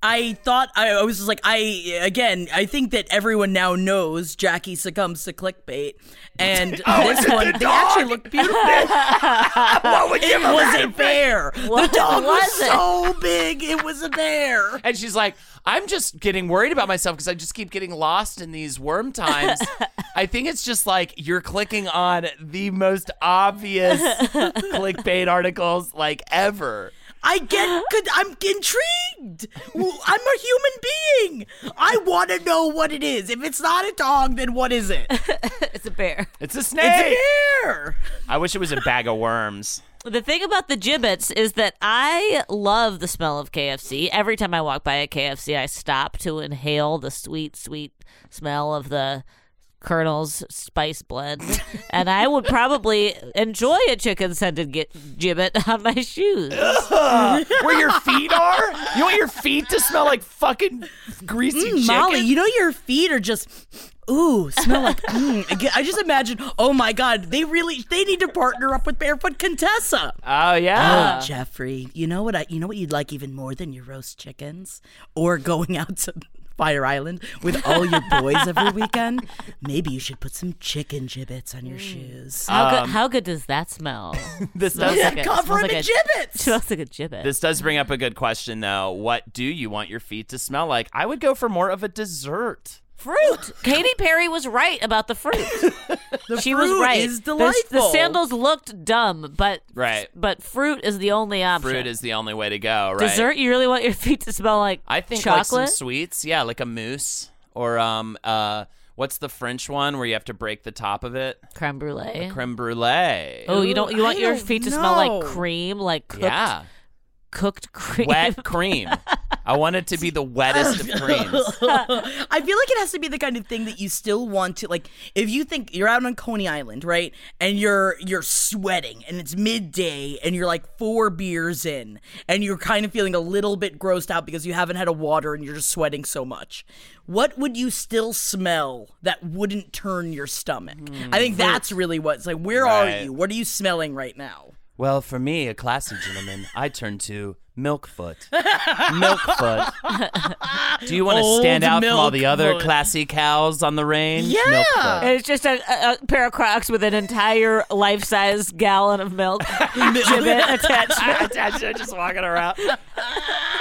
I thought I, I was just like I again. I think that everyone now knows Jackie succumbs to clickbait, and Oh, this one they actually look beautiful. what would it wasn't fair. What the dog was, was it? so big, it was a bear. And she's like, I'm just getting worried about myself because I just keep getting lost in these worm times. I think it's just like you're clicking on the most obvious clickbait articles like ever. I get. Could, I'm intrigued. I'm a human being. I want to know what it is. If it's not a dog, then what is it? It's a bear. It's a snake. It's a bear. I wish it was a bag of worms. The thing about the Jibbitz is that I love the smell of KFC. Every time I walk by a KFC, I stop to inhale the sweet, sweet smell of the Colonel's spice blend. and I would probably enjoy a chicken scented gi- Jibbit on my shoes. Where your feet are? You want your feet to smell like fucking greasy chicken? Mm, Molly, you know your feet are just ooh, smell like mm. Again, I just imagine, oh my god, they really they need to partner up with Barefoot Contessa. Oh yeah. Oh, Jeffrey, you know what I you know what you'd like even more than your roast chickens or going out to Fire Island with all your boys every weekend? Maybe you should put some chicken Jibbitz on your shoes. How, good, um, how good does that smell? this Smells does like a- Cover smells them like in a- Jibbitz. Smells like a Jibbit. This does bring up a good question though. What do you want your feet to smell like? I would go for more of a dessert. Fruit. Katy Perry was right about the fruit. she was fruit right. is The- The, sandals looked dumb, but Right. But fruit is the only option. Fruit is the only way to go, right? dessert. You really want your feet to smell like I think like chocolate? some sweets, yeah, like a mousse or um uh what's the French one where you have to break the top of it? creme brulee. Creme brulee. oh, you don't. You want I your don't feet to smell like cream, like cooked, yeah. Cooked cream. Wet cream. I want it to be the wettest of creams. I feel like it has to be the kind of thing that you still want to like if you think you're out on Coney Island, right? And you're you're sweating and it's midday and you're like 4 beers in and you're kind of feeling a little bit grossed out because you haven't had a water and you're just sweating so much. What would you still smell that wouldn't turn your stomach? I think hmm. that's really what it's like where are you? What are you smelling right now? Well, for me, a classy gentleman, I turn to Milkfoot. Milkfoot. Do you want to Old stand out from all the other Milkfoot. classy cows on the range? Yeah. Milkfoot. It's just a, a, a pair of Crocs with an entire life-size gallon of milk Jibbit attached. Attached just walking around.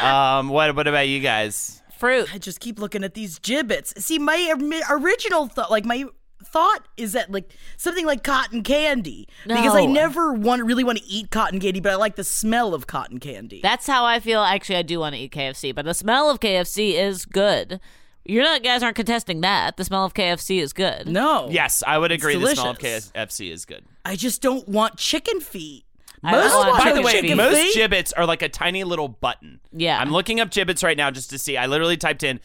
Um, what, what about you guys? Fruit. I just keep looking at these Jibbitz. See, my or- original thought, like my thought, is that like something like cotton candy because I never want really want to eat cotton candy, but I like the smell of cotton candy. That's how I feel. Actually, I do want to eat KFC, but the smell of KFC is good. You're not guys aren't contesting that. The smell of KFC is good. no, Yes, I would agree. The smell of. KFC is good. I just don't want chicken feet. Most don't want want By the way, chicken most feet. Jibbitz are like a tiny little button. Yeah. I'm looking up Jibbitz right now just to see. I literally typed in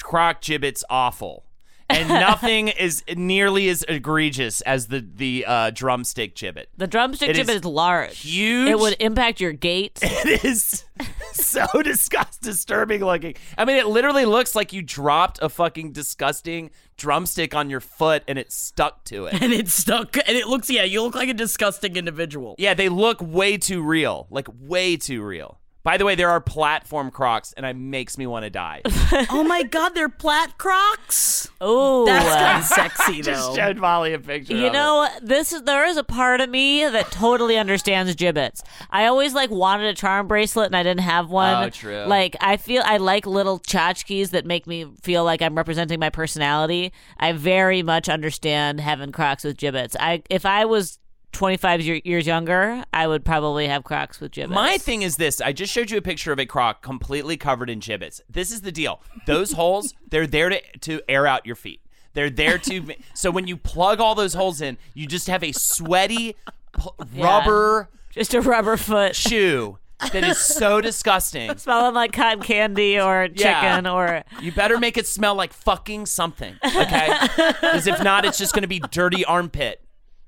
croc Jibbitz awful. And nothing is nearly as egregious as the the uh, drumstick Jibbit. The drumstick It Jibbit is is large. huge. It would impact your gait. It is so disgust disturbing looking. I mean, it literally looks like you dropped a fucking disgusting drumstick on your foot and it stuck to it. And it's stuck, and it looks yeah, you look like a disgusting individual. Yeah, they look way too real. Like way too real. By the way, there are platform crocs and it makes me want to die. oh my god, they're plat crocs. Oh, That's kind of sexy though. Just though. showed Molly a picture. You of know, this is there is a part of me that totally understands Jibbitz. I always like wanted a charm bracelet and I didn't have one. Oh, true. Like I feel I like little tchotchkes that make me feel like I'm representing my personality. I very much understand having Crocs with Jibbitz. I if I was 25 year, years younger, I would probably have Crocs with Jibbitz. My thing is this. I just showed you a picture of a croc completely covered in Jibbitz. This is the deal. Those holes, they're there to, to air out your feet. They're there to. So when you plug all those holes in, you just have a sweaty pl- rubber just a rubber foot. shoe that is so disgusting. Smelling like cotton candy or Yeah. chicken or You better make it smell like fucking something, okay? Because if not, it's just going to be dirty armpit.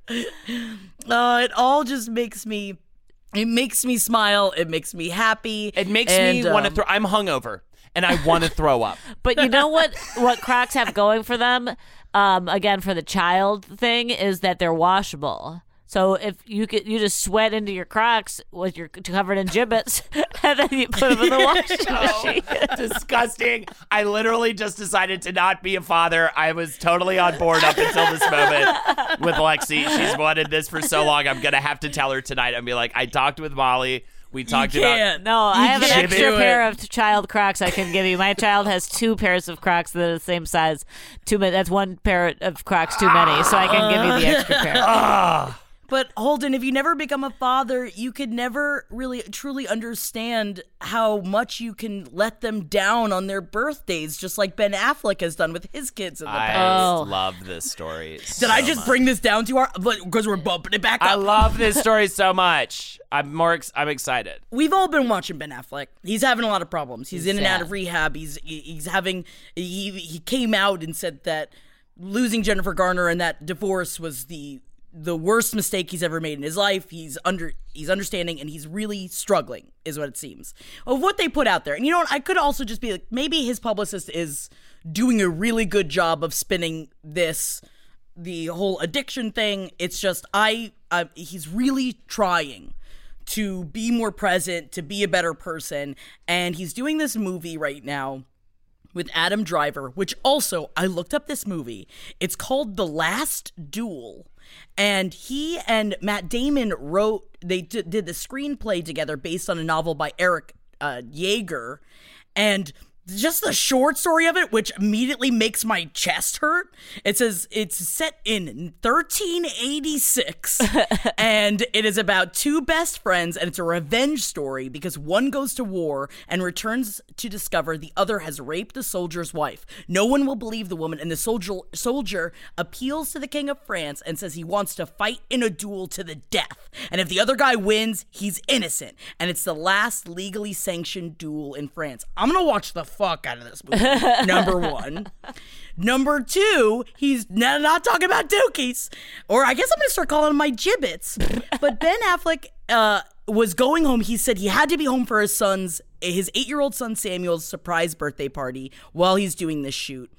Uh, it all just makes me. It makes me smile. It makes me happy. It makes me and, want to um, throw. I'm hungover and I want to throw up. But you know what? What Crocs have going for them, um, again for the child thing, is that they're washable. So if you could, you just sweat into your Crocs with your covered in Jibbitz, and then you put them in the washing machine. disgusting. I literally just decided to not be a father. I was totally on board up until this moment with Lexi. She's wanted this for so long. I'm gonna have to tell her tonight and be like, I talked with Molly. We talked about. No, I have an extra pair of child Crocs I can give you. My child has two pairs of Crocs that are the same size. Two ma- That's one pair of Crocs too many, so I can give you the extra pair. Ah. But Holden, if you never become a father, you could never really truly understand how much you can let them down on their birthdays, just like Ben Affleck has done with his kids in the I past. Oh. love this story. Did so I just much. bring this down to our? Because we're bumping it back up. I love this story so much. I'm more. Ex- I'm excited. We've all been watching Ben Affleck. He's having a lot of problems. He's, in and out of rehab. He's he's having he he came out and said that losing Jennifer Garner and that divorce was the the worst mistake he's ever made in his life. He's under he's understanding and he's really struggling is what it seems. Of what they put out there. And you know what? I could also just be like maybe his publicist is doing a really good job of spinning this the whole addiction thing. It's just I, I he's really trying to be more present, to be a better person, and he's doing this movie right now with Adam Driver, which also I looked up this movie. It's called The Last Duel. And he and Matt Damon wrote, they d- did the screenplay together based on a novel by Eric uh, Jager. And just the short story of it, which immediately makes my chest hurt. It says it's set in 1386, and it is about two best friends, and it's a revenge story because one goes to war and returns to discover the other has raped the soldier's wife. No one will believe the woman, and the soldier soldier appeals to the king of France and says he wants to fight in a duel to the death, and if the other guy wins, he's innocent, and it's the last legally sanctioned duel in France. I'm gonna watch the fuck out of this movie. number one. Number two, he's not, not talking about dookies, or I guess I'm gonna start calling them my Jibbitz. But Ben Affleck uh, was going home. He said he had to be home for his son's, his eight-year-old son Samuel's surprise birthday party while he's doing this shoot.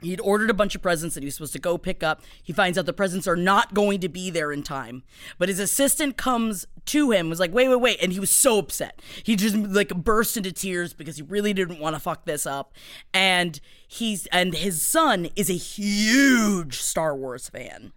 He'd ordered a bunch of presents that he was supposed to go pick up. He finds out the presents are not going to be there in time. But his assistant comes to him, was like, wait, wait, wait. And he was so upset. He just like burst into tears because he really didn't want to fuck this up. And he's, and his son is a huge Star Wars fan.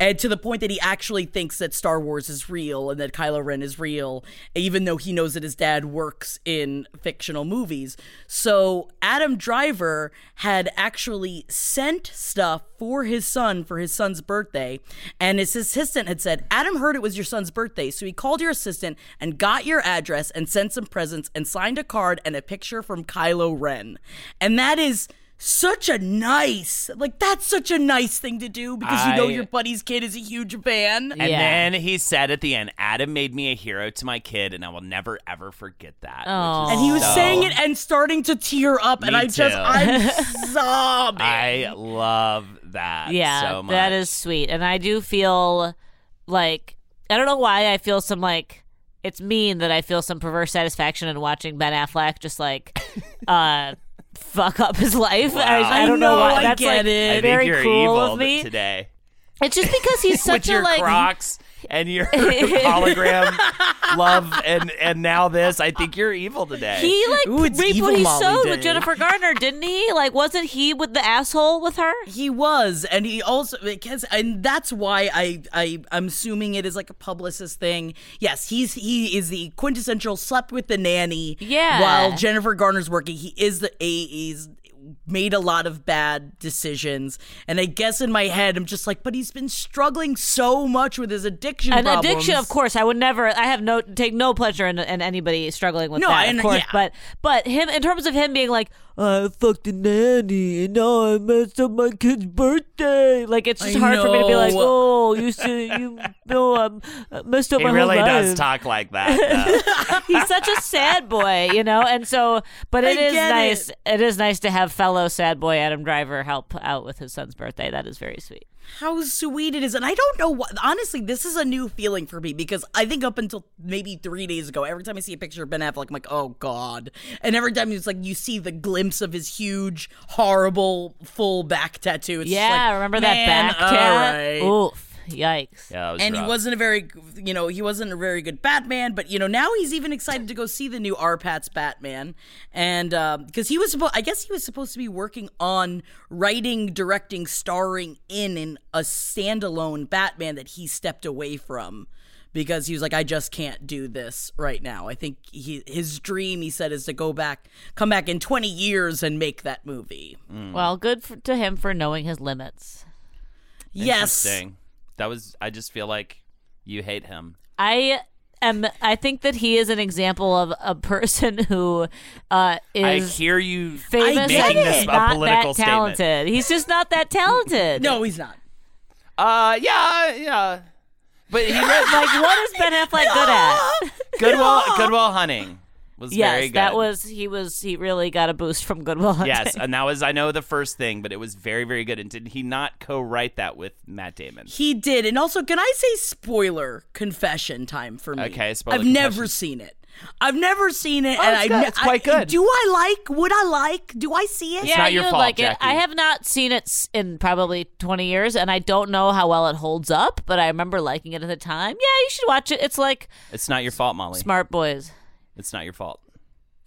And to the point that he actually thinks that Star Wars is real and that Kylo Ren is real, even though he knows that his dad works in fictional movies. So Adam Driver had actually sent stuff for his son for his son's birthday. And his assistant had said, Adam heard it was your son's birthday. So he called your assistant and got your address and sent some presents and signed a card and a picture from Kylo Ren. And that is such a nice like that's such a nice thing to do because you know your buddy's kid is a huge fan And then he said at the end, Adam made me a hero to my kid, and I will never ever forget that. which and he was so- saying it and starting to tear up and Me i just i'm sobbing I love that yeah, so much. that is sweet. And I do feel like I don't know why I feel some like it's mean that I feel some perverse satisfaction in watching Ben Affleck just like uh fuck up his life. I, I I don't know, know, why. I That's get like it. I think very you're cruel evil of me. today. It's just because he's such a like Crocs and your hologram love, and and now this. I think you're evil today. he like Ooh, it's reaped evil what he Molly sowed Day. with Jennifer Garner, didn't he? Like, wasn't he with the asshole with her? he was and he also because and that's why i i i'm assuming it is like a publicist thing yes he's he is the quintessential slept with the nanny Yeah. while jennifer garner's working he is the a he's made a lot of bad decisions and i guess in my head i'm just like but he's been struggling so much with his addiction An problems. addiction, of course. I would never. I have no take no pleasure in, in anybody struggling with No, that, and- of course. yeah. But but him in terms of him being like, I fucked a nanny and now I messed up my kid's birthday. Like it's just I hard for me to be like, oh, you said you know I'm I messed up he my really whole does talk like that. He's such a sad boy, you know. And so, but it I is nice. it. it is nice to have fellow sad boy Adam Driver help out with his son's birthday. That is very sweet. how sweet it is and i don't know what honestly this is a new feeling for me because i think up until maybe three days ago every time i see a picture of ben affleck i'm like oh god and every time it's like you see the glimpse of his huge horrible full back tattoo it's just Yeah, like, remember that back tattoo? tat? right. Oof, yikes. Yeah, that was and he wasn't a very you know he wasn't a very good batman but you know now he's even excited to go see the new R-Patz batman and um, because he was supposed i guess he was supposed to be working on writing directing starring in in a standalone batman that he stepped away from because he was like i just can't do this right now i think he his dream he said is to go back come back in 20 years and make that movie mm. Well, good for, to him for knowing his limits. yes Interesting. That was. I just feel like you hate him. I am. I think that he is an example of a person who uh, I is hear you famous get making and this it. a not political that statement. talented. He's just not that talented. no he's not Uh, yeah, yeah. But he read like what is Ben Affleck good at? Goodwill. Good Will Hunting was yes, very good. that was he was he really got a boost from Good Will Hunting. Yes, and that was I know the first thing, but it was very very good. And did he not co-write that with Matt Damon? He did. And also, can I say spoiler confession time for me? Okay, spoiler I've never seen it. I've never seen it, Oh, and it's I, good. It's quite I- good. Do I like? Would I like? Do I see it? yeah, not your you would fault, like it. Jackie. I have not seen it in probably 20 years, and I don't know how well it holds up, but I remember liking it at the time. Yeah, you should watch it. It's like It's not your fault, Molly. Smart Boys. It's not your fault.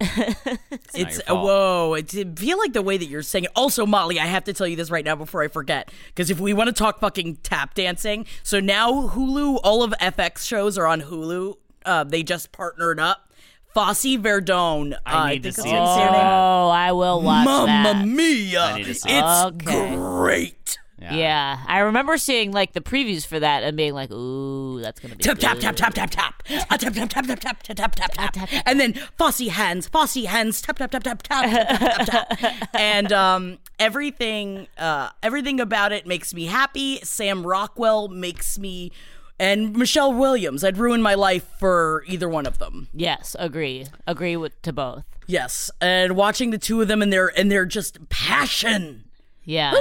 It's your fault. whoa. It did feel like the way that you're saying it. Also, Molly, I have to tell you this right now before I forget, because if we want to talk fucking tap dancing, so now Hulu, all of FX shows are on Hulu. Uh, they just partnered up. Fosse Verdon. I uh, need to think see that's it her so name. bad. Oh, I will watch Mamma that. mia! I need to see it's Okay. great. Yeah. I remember seeing like the previews for that and being like, "Ooh, that's gonna be Tap tap tap tap tap tap. A tap tap tap tap tap tap tap tap tap. And then Fosse hands, Fosse hands, tap tap tap tap tap tap tap tap. tap. And um, everything, uh, everything about it makes me happy. Sam Rockwell makes me, and Michelle Williams. I'd ruin my life for either one of them. Yes, agree, agree with to both. Yes, and watching the two of them and their and their just passion. Yeah.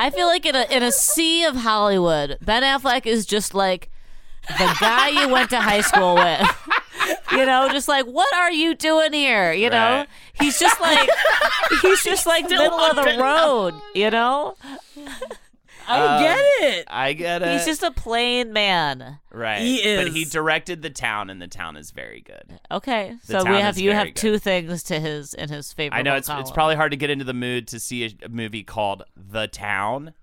I feel like in a in a sea of Hollywood, Ben Affleck is just like the guy you went to high school with. You know, just like what are you doing here? You know, Right. he's just like he's just like middle of the road. You know, I um, get it. I get it. he's just a plain man. right. He is. But he directed the town, and the town is very good. Okay, The so we have you have good. two things to his in his favorite. I know it's it's probably hard to get into the mood to see a, a movie called The Town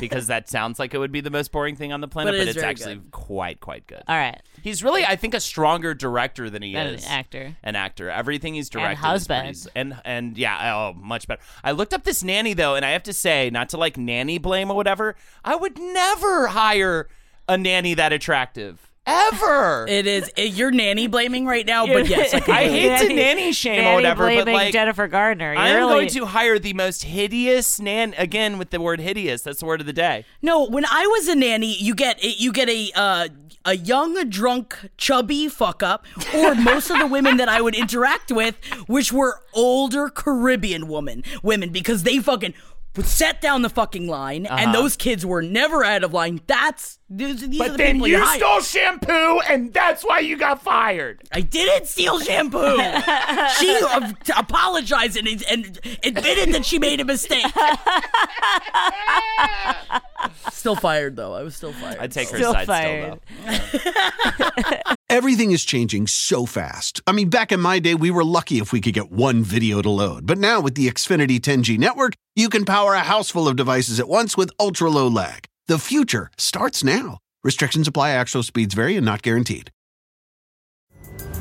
because that sounds like it would be the most boring thing on the planet, But but, it is actually good. quite quite good. all right. He's really, I think, a stronger director than he And an is actor. An actor. Everything he's directed is husband. pretty and and yeah, oh, much better. I looked up this nanny though, and I have to say, not to like nanny blame or whatever, I would never hire a nanny that attractive ever. It is. It, you're nanny blaming right now, but yes, I, I hate it. to nanny shame or Nanny whatever, but like Jennifer Gardner. You're I am really, going to hire the most hideous nan. Again, with the word hideous, that's the word of the day. No, when I was a nanny, you get you get a uh, a young, drunk, chubby fuck up, or most of the women that I would interact with, which were older Caribbean women, women because they fucking would set down the fucking line, and those kids were never out of line. That's these, these are the people you stole shampoo, and that's why you got fired. I didn't steal shampoo. she uh, t- apologized and, and admitted that she made a mistake. still fired though. I was still fired. I'd take her Still side fired. still though. Everything is changing so fast. I mean, back in my day, we were lucky if we could get one video to load. But now with the Xfinity 10G network, you can power a house full of devices at once with ultra low lag. The future starts now. Restrictions apply, actual speeds vary and not guaranteed.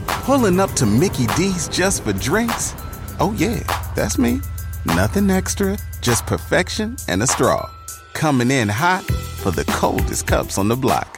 Pulling up to Mickey D's just for drinks? Oh, yeah, that's me. Nothing extra, just perfection and a straw. Coming in hot for the coldest cups on the block.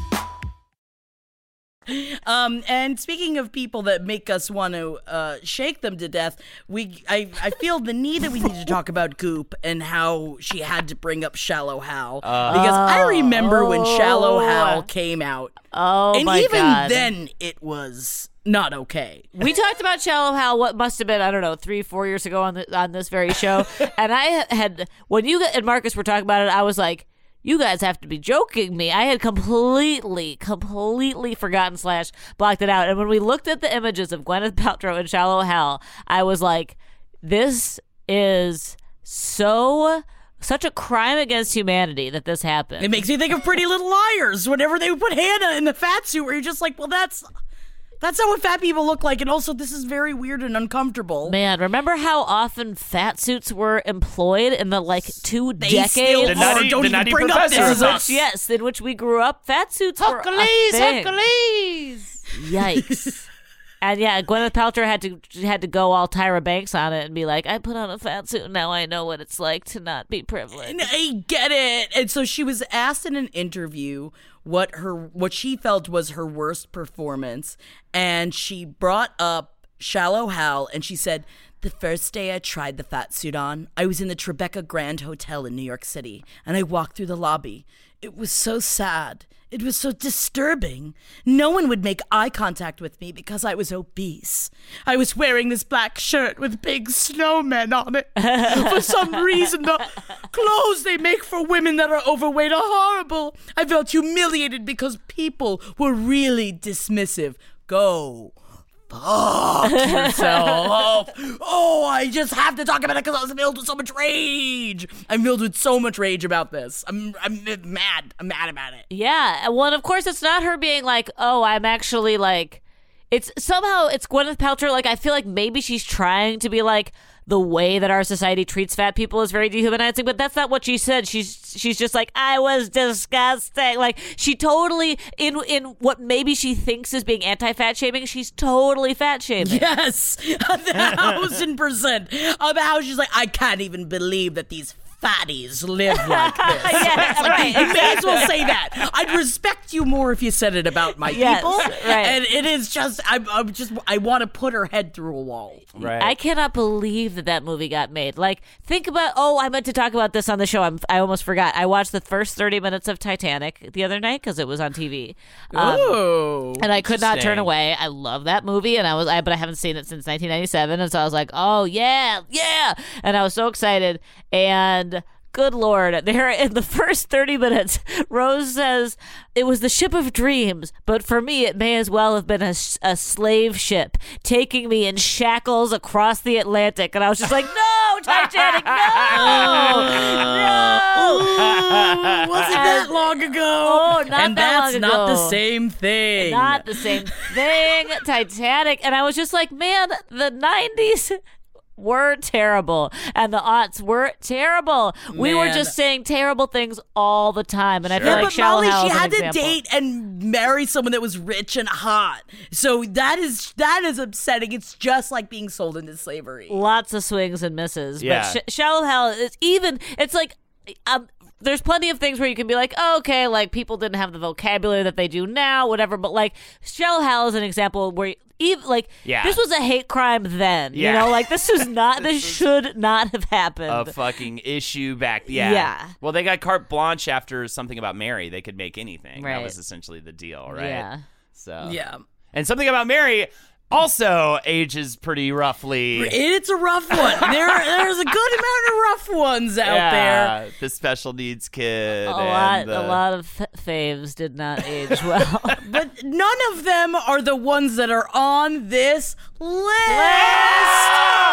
Um, and speaking of people that make us want to uh, shake them to death, we I, I feel the need that we need to talk about Goop and how she had to bring up Shallow Hal because I remember when Shallow Hal came out, Oh and my even god! then it was not okay. we talked about Shallow Hal. What must have been I don't know three four years ago on the, on this very show, and I had when you and Marcus were talking about it, I was like. You guys have to be joking me. I had completely, completely forgotten slash blocked it out. And when we looked at the images of Gwyneth Paltrow and Shallow Hal, I was like, "This is so such a crime against humanity that this happened." It makes me think of Pretty Little Liars whenever they would put Hannah in the fat suit, where you're just like, well, that's that's not what fat people look like, and also this is very weird and uncomfortable. Man, remember how often fat suits were employed in the like two They decades? still The are. nutty- Don't the even nutty bring up professor. this is us. which, yes, in which we grew up, fat suits were a thing. Yikes. And yeah, Gwyneth Paltrow had to had to go all Tyra Banks on it and be like, "I put on a fat suit, now I know what it's like to not be privileged." And I get it. And so she was asked in an interview what her what she felt was her worst performance, and she brought up Shallow Hal, and she said. The first day I tried the fat suit on, I was in the Tribeca Grand Hotel in New York City, and I walked through the lobby. It was so sad. It was so disturbing. No one would make eye contact with me because I was obese. I was wearing this black shirt with big snowmen on it. for some reason, the clothes they make for women that are overweight are horrible. I felt humiliated because people were really dismissive. Go fuck yourself. oh, I just have to talk about it because I was filled with so much rage. I'm filled with so much rage about this. I'm I'm mad. I'm mad about it. Yeah. Well, and of course, it's not her being like, oh, I'm actually like, it's somehow it's Gwyneth Paltrow. Like, I feel like maybe she's trying to be like, the way that our society treats fat people is very dehumanizing, but that's not what she said. She's she's just like I was disgusting. Like she totally in in what maybe she thinks is being anti-fat shaming, she's totally fat shaming. Yes, a thousand percent. About how she's like, I can't even believe that these fatties live like this. yes, Like, right, You may as well say that. I'd respect you more if you said it about my Yes, people. right. And it is just, I'm, I'm just, I want to put her head through a wall. Right. I cannot believe that that movie got made. Like, think about. Oh, I meant to talk about this on the show. I'm, I almost forgot. I watched the first 30 minutes of Titanic the other night because it was on TV. Um, oh, and I could not turn away. I love that movie, and I was, I but I haven't seen it since 1997, and so I was like, oh yeah, yeah, and I was so excited. And good lord, there in the first 30 minutes, Rose says it was the ship of dreams, but for me, it may as well have been a, s- a slave ship taking me in shackles across the Atlantic, and I was just like, no, Titanic, no, no. Ooh, wasn't that long ago? Oh, not and that that's long not the same thing. Not the same thing. Titanic. And I was just like, man, the 90s were terrible and the aughts were terrible. We were just saying terrible things all the time. And I feel Yeah, like but Molly, she had to example. date and marry someone that was rich and hot. So that is that is upsetting. It's just like being sold into slavery. lots of swings and misses. Yeah. But sh- Shallow Hal is even. It's like. Um, there's plenty of things where you can be like, oh, okay, like people didn't have the vocabulary that they do now, whatever. But like, Shallow Hal is an example where even like Yeah. this was a hate crime then. Yeah. You know, like this was not. this should not have happened. a fucking issue back. Yeah. Yeah. Well, they got carte blanche after something about Mary. They could make anything. That was essentially the deal, right? Yeah. So Yeah. And something about Mary also ages pretty roughly. It's a rough one. There, there's a good amount of rough ones out there. yeah, the special needs kid. a and lot, the- a lot of f- faves did not age well. But none of them are the ones that are on this list.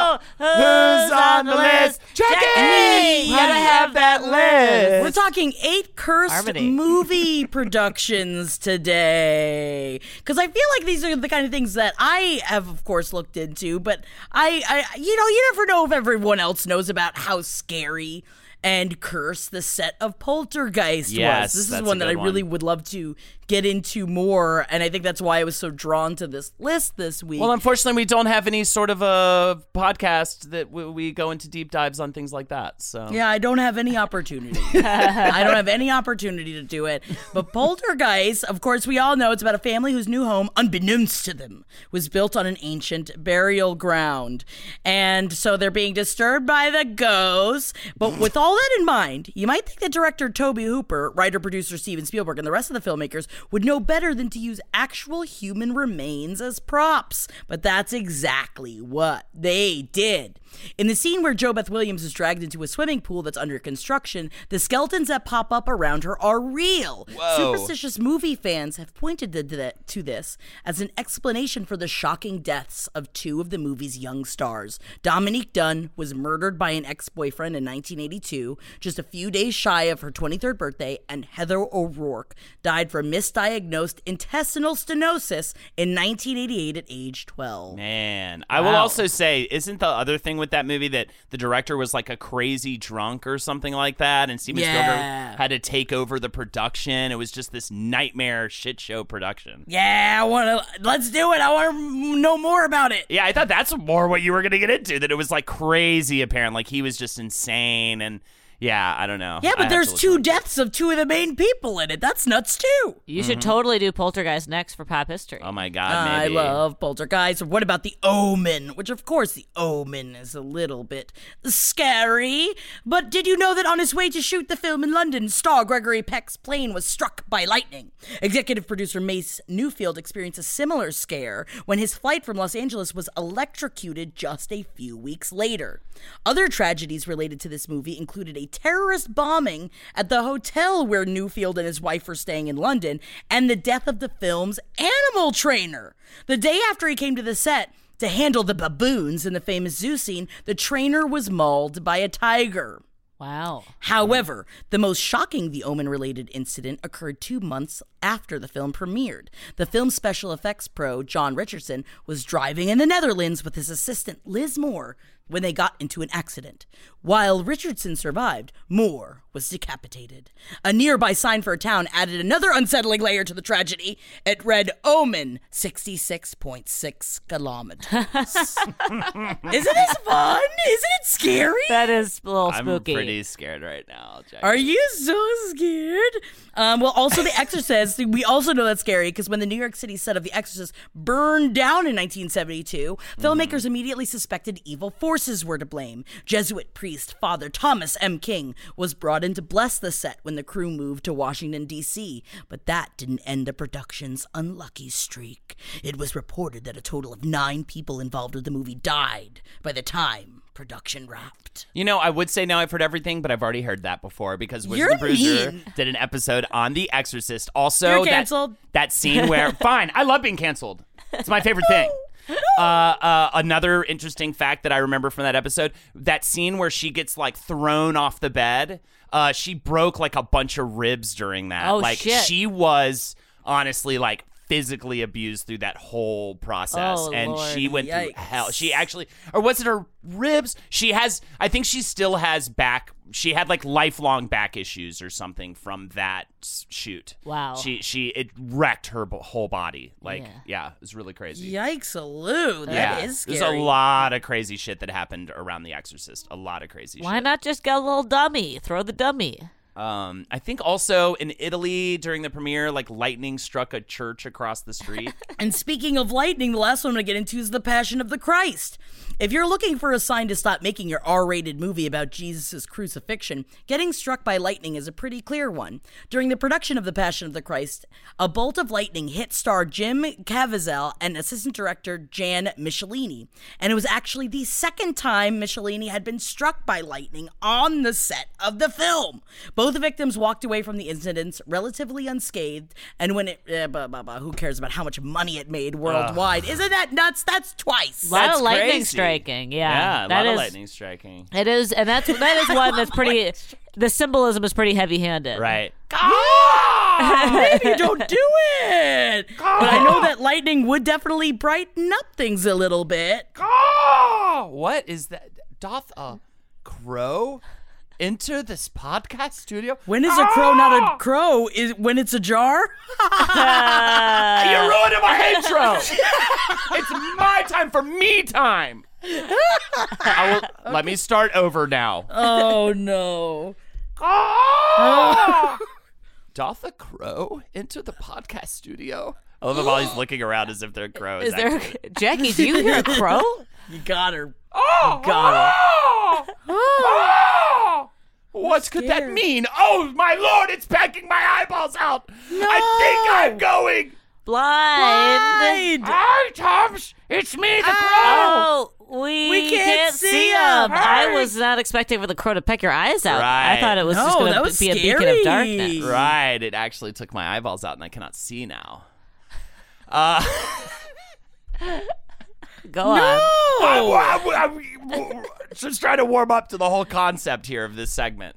Oh, Who's on the list? Jackie! Gotta have that list. We're talking eight cursed Harmony. movie productions today. Because I feel like these are the kind of things that I have, of course, looked into. But I, I, you know, you never know if everyone else knows about how scary and curse the set of Poltergeist Yes, was. This is one that I good really would love to get into more, and I think that's why I was so drawn to this list this week. Well, unfortunately, we don't have any sort of a podcast that w- we go into deep dives on things like that. So Yeah, I don't have any opportunity. I don't have any opportunity to do it. But Poltergeist, of course, we all know it's about a family whose new home, unbeknownst to them, was built on an ancient burial ground. And so they're being disturbed by the ghosts. But with all that in mind, you might think that director Tobe Hooper, writer producer Steven Spielberg, and the rest of the filmmakers would know better than to use actual human remains as props. But that's exactly what they did. In the scene where JoBeth Williams is dragged into a swimming pool that's under construction, the skeletons that pop up around her are real. Whoa. Superstitious movie fans have pointed to, this as an explanation for the shocking deaths of two of the movie's young stars. Dominique Dunne was murdered by an ex boyfriend in 1982, just a few days shy of her 23rd birthday, and Heather O'Rourke died from misdiagnosed intestinal stenosis in 1988 at age 12. Man, I will also say, isn't the other thing with that movie that the director was like a crazy drunk or something like that, and Steven Yeah. Spielberg had to take over the production? It was just this nightmare shit show production. Yeah, I want to. Let's do it. I want to know more about it. Yeah, I thought that's more what you were gonna get into. That it was like crazy, apparent. Like he was just insane, and yeah, I don't know. Yeah, but have there's two more. deaths of two of the main people in it. That's nuts too. you should mm-hmm. totally do Poltergeist next for pop history. Oh my god, I maybe. love Poltergeist. What about The Omen? Which, of course, The Omen is a little bit scary. But did you know that on his way to shoot the film in London, star Gregory Peck's plane was struck by lightning? Executive producer Mace Neufeld experienced a similar scare when his flight from Los Angeles was electrocuted just a few weeks later. Other tragedies related to this movie included a terrorist bombing at the hotel where Neufeld and his wife were staying in London, and the death of the film's animal trainer. The day after he came to the set to handle the baboons in the famous zoo scene, the trainer was mauled by a tiger. Wow. However, the most shocking The Omen related incident occurred two months after the film premiered. The film's special effects pro, John Richardson, was driving in the Netherlands with his assistant, Liz Moore, when they got into an accident. While Richardson survived, Moore was decapitated. A nearby sign for a town added another unsettling layer to the tragedy. It read Omen 66.6 kilometers. Isn't this fun? Isn't it scary? That is a little I'm spooky. pretty scared right now. Jack. Are you so scared? Um, well, also The Exorcist. We also know that's scary because when the New York City set of The Exorcist burned down in 1972, filmmakers immediately suspected evil forces were to blame. Jesuit priest Father Thomas M. King was brought in to bless the set when the crew moved to Washington D.C., but that didn't end the production's unlucky streak. It was reported that a total of nine people involved with the movie died by the time production wrapped. You know, I would say now I've heard everything, but I've already heard that before because Wizard You're and Bruiser mean. did an episode on The Exorcist. Also, You're that- canceled. That, scene where, fine, I love being canceled. It's my favorite thing. Uh, uh, another interesting fact that I remember from that episode: that scene where she gets like thrown off the bed. Uh, she broke like a bunch of ribs during that. Oh, like shit. she was honestly like physically abused through that whole process, Oh, and Lord. she went through hell. She actually, or was it her ribs? She has. I think she still has back. She had like lifelong back issues or something from that shoot. Wow. She she it wrecked her b- whole body. Like Yeah. yeah, it was really crazy. Yikes, Lou. That yeah, is there's a lot of crazy shit that happened around The Exorcist. A lot of crazy Why shit. not just get a little dummy? Throw the dummy. Um, I think also in Italy during the premiere, like lightning struck a church across the street. And speaking of lightning, the last one I'm going to get into is The Passion of the Christ. If you're looking for a sign to stop making your R rated movie about Jesus' crucifixion, getting struck by lightning is a pretty clear one. During the production of The Passion of the Christ, a bolt of lightning hit star Jim Caviezel and assistant director Jan Michelini. And it was actually the second time Michelini had been struck by lightning on the set of the film. Both victims walked away from the incidents relatively unscathed, and when it, uh, blah, blah, blah, who cares about how much money it made worldwide? Isn't that nuts? That's twice. A lot That's of lightning crazy. striking. Yeah, yeah, a that lot of lightning striking. It is, and that's that is one that's pretty. The symbolism is pretty heavy-handed. Right. God, Maybe don't do it. But I know that lightning would definitely brighten up things a little bit. Oh, what is that? Doth a crow enter this podcast studio? When is a crow not a ah! crow? Is when it's a jar? You're ruining my intro. it's my time for me time. I will, Let me start over now. Oh no. Ah! Doth a crow enter the podcast studio? I love him while he's looking around as if they're crows. Is there. Jackie? Do you hear a crow? You got her. Oh, got oh, oh. What could that mean? Oh my lord, it's pecking my eyeballs out. I think I'm going. Blind. Hi, Toms. It's me, the oh, crow. Oh, we, We can't see see him. him. I was not expecting for the crow to peck your eyes out. I thought it was No, just going to was be a beacon of darkness. Right, it actually took my eyeballs out, and I cannot see now. Uh, Go on. I'm, I'm- I'm just trying to warm up to the whole concept here of this segment.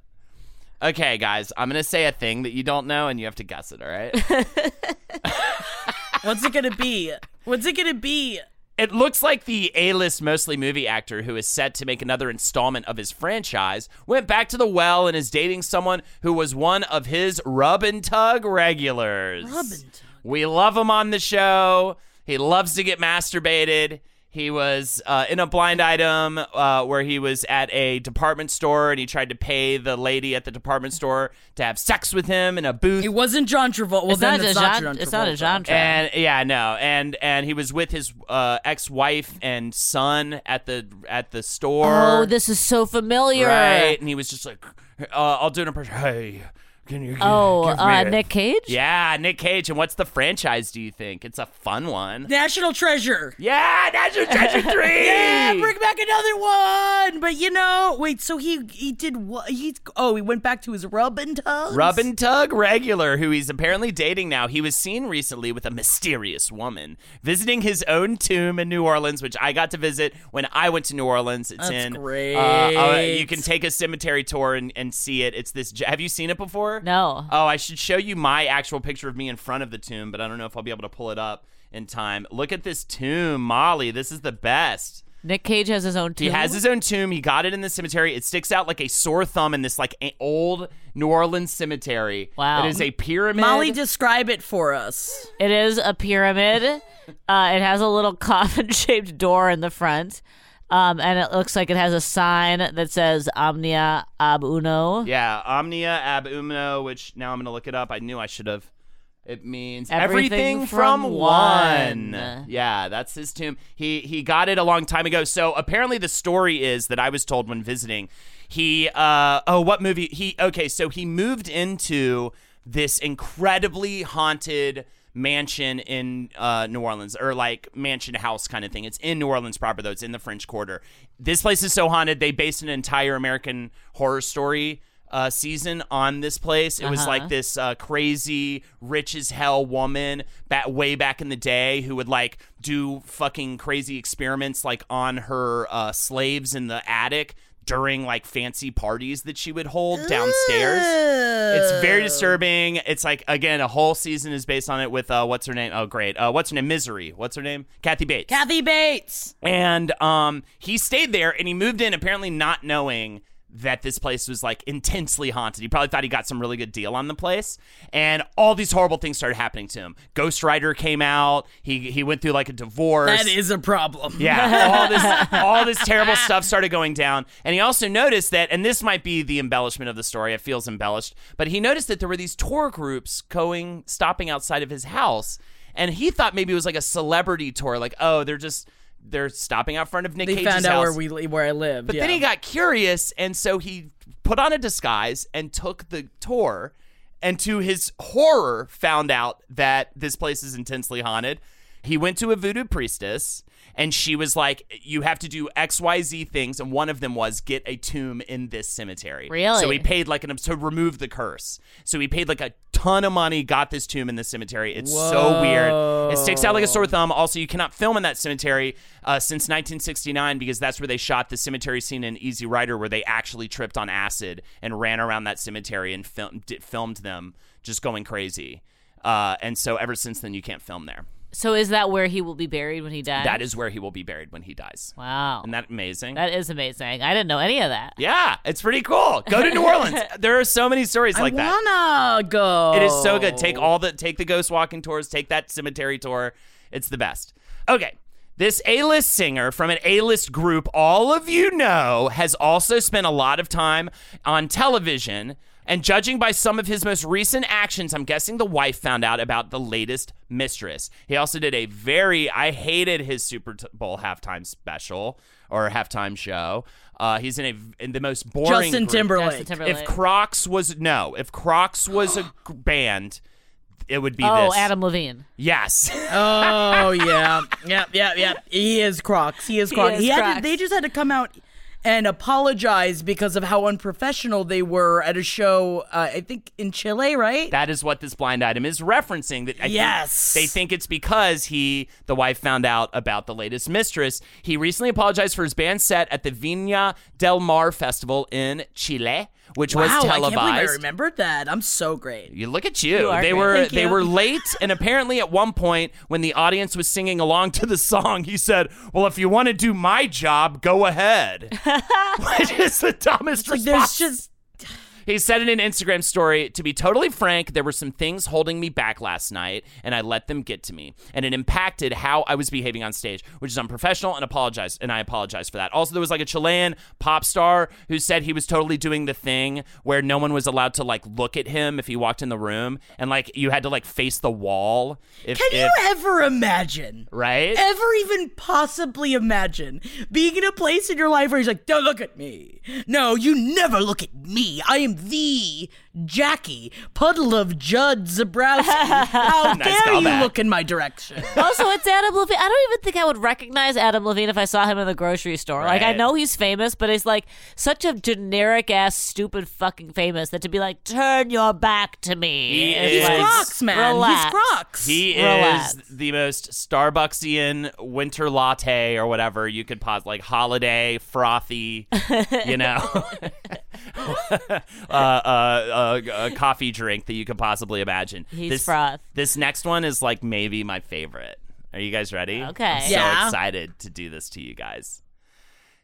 Okay, guys, I'm gonna say a thing that you don't know, and you have to guess it. All right? What's it gonna be? What's it gonna be? It looks like the A-list mostly movie actor who is set to make another installment of his franchise went back to the well and is dating someone who was one of his rub and tug regulars. Rub and tug. We love him on the show. He loves to get masturbated. He was uh, in a blind item uh, where he was at a department store and he tried to pay the lady at the department store to have sex with him in a booth. It wasn't John Travolta. Well, It's not it's a not genre- John it's not a John Travolta. And yeah, no, and and he was with his uh, ex-wife and son at the at the store. Oh, this is so familiar. right, and he was just like, uh, "I'll do an impression." Hey, Can you Oh, give me uh, Nick Cage. Yeah, Nick Cage. And what's the franchise? Do you think it's a fun one? National Treasure. Yeah, National Treasure Three. Yeah, bring back another one. But you know, wait. So he he did what? He oh, he went back to his rub and tug. Rub and Tug regular, who he's apparently dating now. He was seen recently with a mysterious woman visiting his own tomb in New Orleans, which I got to visit when I went to New Orleans. It's That's in. great. Uh, uh, you can take a cemetery tour and, and see it. It's this. Have you seen it before? No. Oh, I should show you my actual picture of me in front of the tomb, but I don't know if I'll be able to pull it up in time. Look at this tomb, Molly. This is the best. Nick Cage has his own tomb. He has his own tomb. He got it in the cemetery. It sticks out like a sore thumb in this like a- old New Orleans cemetery. Wow. It is a pyramid. Molly, describe it for us. It is a pyramid. uh, it has a little coffin-shaped door in the front, um, and it looks like it has a sign that says "Omnia ab uno." yeah, Omnia ab umno, which now I'm going to look it up. I knew I should have. It means Everything everything, from, from one. one. Yeah, that's his tomb. He he got it a long time ago. So apparently the story is that I was told when visiting, he uh oh what movie he okay so he moved into this incredibly haunted mansion in uh, New Orleans or like mansion house kind of thing. It's in New Orleans proper though. It's in the French Quarter. This place is so haunted they based an entire American horror story uh, season on this place. It was Uh-huh. like this uh, crazy, rich as hell woman back way back in the day who would like do fucking crazy experiments like on her uh, slaves in the attic during like fancy parties that she would hold downstairs. It's very disturbing. It's like again, a whole season is based on it with uh, what's her name? Oh, great. Uh, what's her name? Misery. What's her name? Kathy Bates. Kathy Bates. And um, he stayed there and he moved in apparently not knowing that this place was like intensely haunted. He probably thought he got some really good deal on the place. And all these horrible things started happening to him. Ghost Rider came out. He he went through like a divorce. That is a problem. Yeah, all this all this terrible stuff started going down, and he also noticed that, and this might be the embellishment of the story. It feels embellished, but he noticed that there were these tour groups going, stopping outside of his house, and he thought maybe it was like a celebrity tour, like oh, they're just they're stopping out front of Nick They Cage's found out house. where we where I live. But yeah. then he got curious, and so he put on a disguise and took the tour. And to his horror, found out that this place is intensely haunted. He went to a voodoo priestess, and she was like, "You have to do X, Y, Z things." And one of them was get a tomb in this cemetery. Really? So he paid like an to remove the curse. So he paid like a ton of money, got this tomb in the cemetery. It's so weird. It sticks out like a sore thumb. Also, you cannot film in that cemetery uh, since 1969 because that's where they shot the cemetery scene in Easy Rider, where they actually tripped on acid and ran around that cemetery and film, filmed them just going crazy. Uh, and so ever since then, you can't film there. So is that where he will be buried when he dies? That is where he will be buried when he dies. Wow. Isn't that amazing? That is amazing. I didn't know any of that. yeah, it's pretty cool. Go to New Orleans. there are so many stories like I that. wanna go. It is so good. Take all the take the ghost walking tours, take that cemetery tour. It's the best. Okay. This A-list singer from an A-list group all of you know has also spent a lot of time on television and judging by some of his most recent actions, I'm guessing the wife found out about the latest mistress. He also did a very I hated his Super Bowl halftime special or halftime show. Uh, he's in a in the most boring Justin group. Timberlake. Justin Timberlake. If Crocs was no, if Crocs was a band, it would be oh, this. Adam Levine. Yes. Oh yeah, yeah, yeah, yeah. He is Crocs. He is Crocs. is had Crocs. To, they just had to come out and apologize because of how unprofessional they were at a show. Uh, I think in Chile, right? that is what this blind item is referencing. That I think Yes. they think it's because he, the wife, found out about the latest mistress. He recently apologized for his band set at the Viña del Mar festival in Chile, which wow, was I can't I televised. remembered that. I'm so great. You look at you. You they great. were Thank they you. were late, and apparently at one point when the audience was singing along to the song, he said, "Well, if you want to do my job, go ahead." Which is the dumbest response. there's just He said in an Instagram story, to be totally frank, there were some things holding me back last night, and I let them get to me. And it impacted how I was behaving on stage, which is unprofessional and apologize and I apologize for that. Also, there was like a Chilean pop star who said he was totally doing the thing where no one was allowed to like look at him if he walked in the room and like you had to like face the wall. If, Can you if- ever imagine? right? Ever even possibly imagine being in a place in your life where he's like, don't look at me. No, you never look at me. I am am the Jackie Puddle of Judd Zabrowski. How Nice dare you callback. look in my direction? also, it's Adam Levine. I don't even think I would recognize Adam Levine if I saw him in the grocery store. Like, I know he's famous, but he's like such a generic ass, stupid fucking famous that to be like, turn your back to me. He is is- He's like, Crocs, man. relax. He's Crocs. He Relax. is the most Starbucksian winter latte or whatever you could pause, like holiday frothy, you know, uh, uh, uh, a coffee drink that you could possibly imagine. He's this, froth. This next one is like maybe my favorite. Are you guys ready? Okay. I'm so excited to do this to you guys.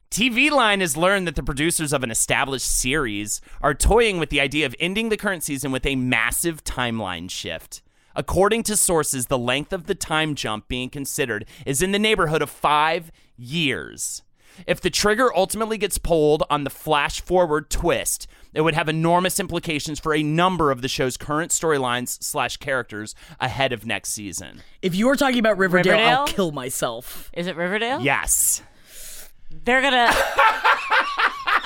TV Line has learned that the producers of an established series are toying with the idea of ending the current season with a massive timeline shift. According to sources, the length of the time jump being considered is in the neighborhood of five years. If the trigger ultimately gets pulled on the flash forward twist, it would have enormous implications for a number of the show's current storylines slash characters ahead of next season. if you were talking about Riverdale, I'll kill myself. Is it Riverdale? Yes. They're gonna.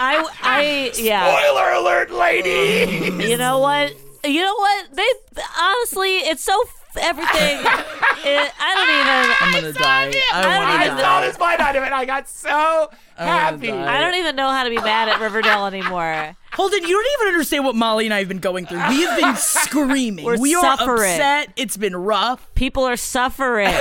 I, I, yeah. Spoiler alert, lady! You know what? You know what? They honestly, it's so f- everything. it, I don't even. I'm gonna die. I, I want to don't I saw this line out of it. I got so Oh, happy. I don't even know how to be mad at Riverdale anymore. Holden, you don't even understand what Molly and I have been going through. We have been screaming. We're we are suffering. upset. It's been rough. People are suffering.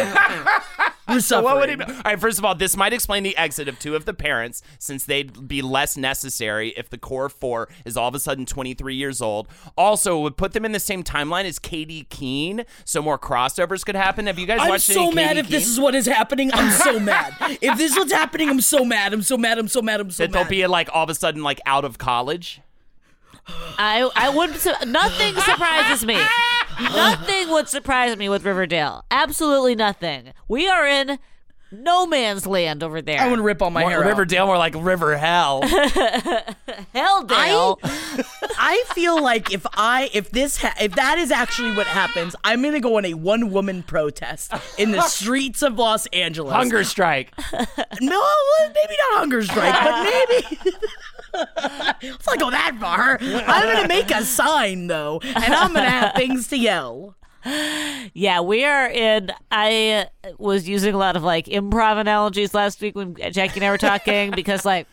We're suffering. So what would it be? All right, first of all, this might explain the exit of two of the parents since they'd be less necessary if the core four is all of a sudden 23 years old. Also, it would put them in the same timeline as Katy Keene, so more crossovers could happen. Have you guys I'm watched I'm so mad Katy if this is what is happening. I'm so mad. If this is what's happening, I'm so mad. I'm so mad. I'm so mad. I'm so that they'll mad. be like all of a sudden like out of college. I I wouldn't. su- Nothing surprises me. Nothing would surprise me with Riverdale. Absolutely nothing. We are in no man's land over there. I want to rip all my More, hair out. Riverdale, more like River Hell. Hell, Helldale. I feel like if I if this ha- if that is actually what happens, I'm gonna go on a one woman protest in the streets of Los Angeles. Hunger strike. No, maybe not hunger strike, but maybe. Let's not go that far. I'm gonna make a sign though, and I'm gonna have things to yell. Yeah, we are in. I was using a lot of like improv analogies last week when Jackie and I were talking because, like,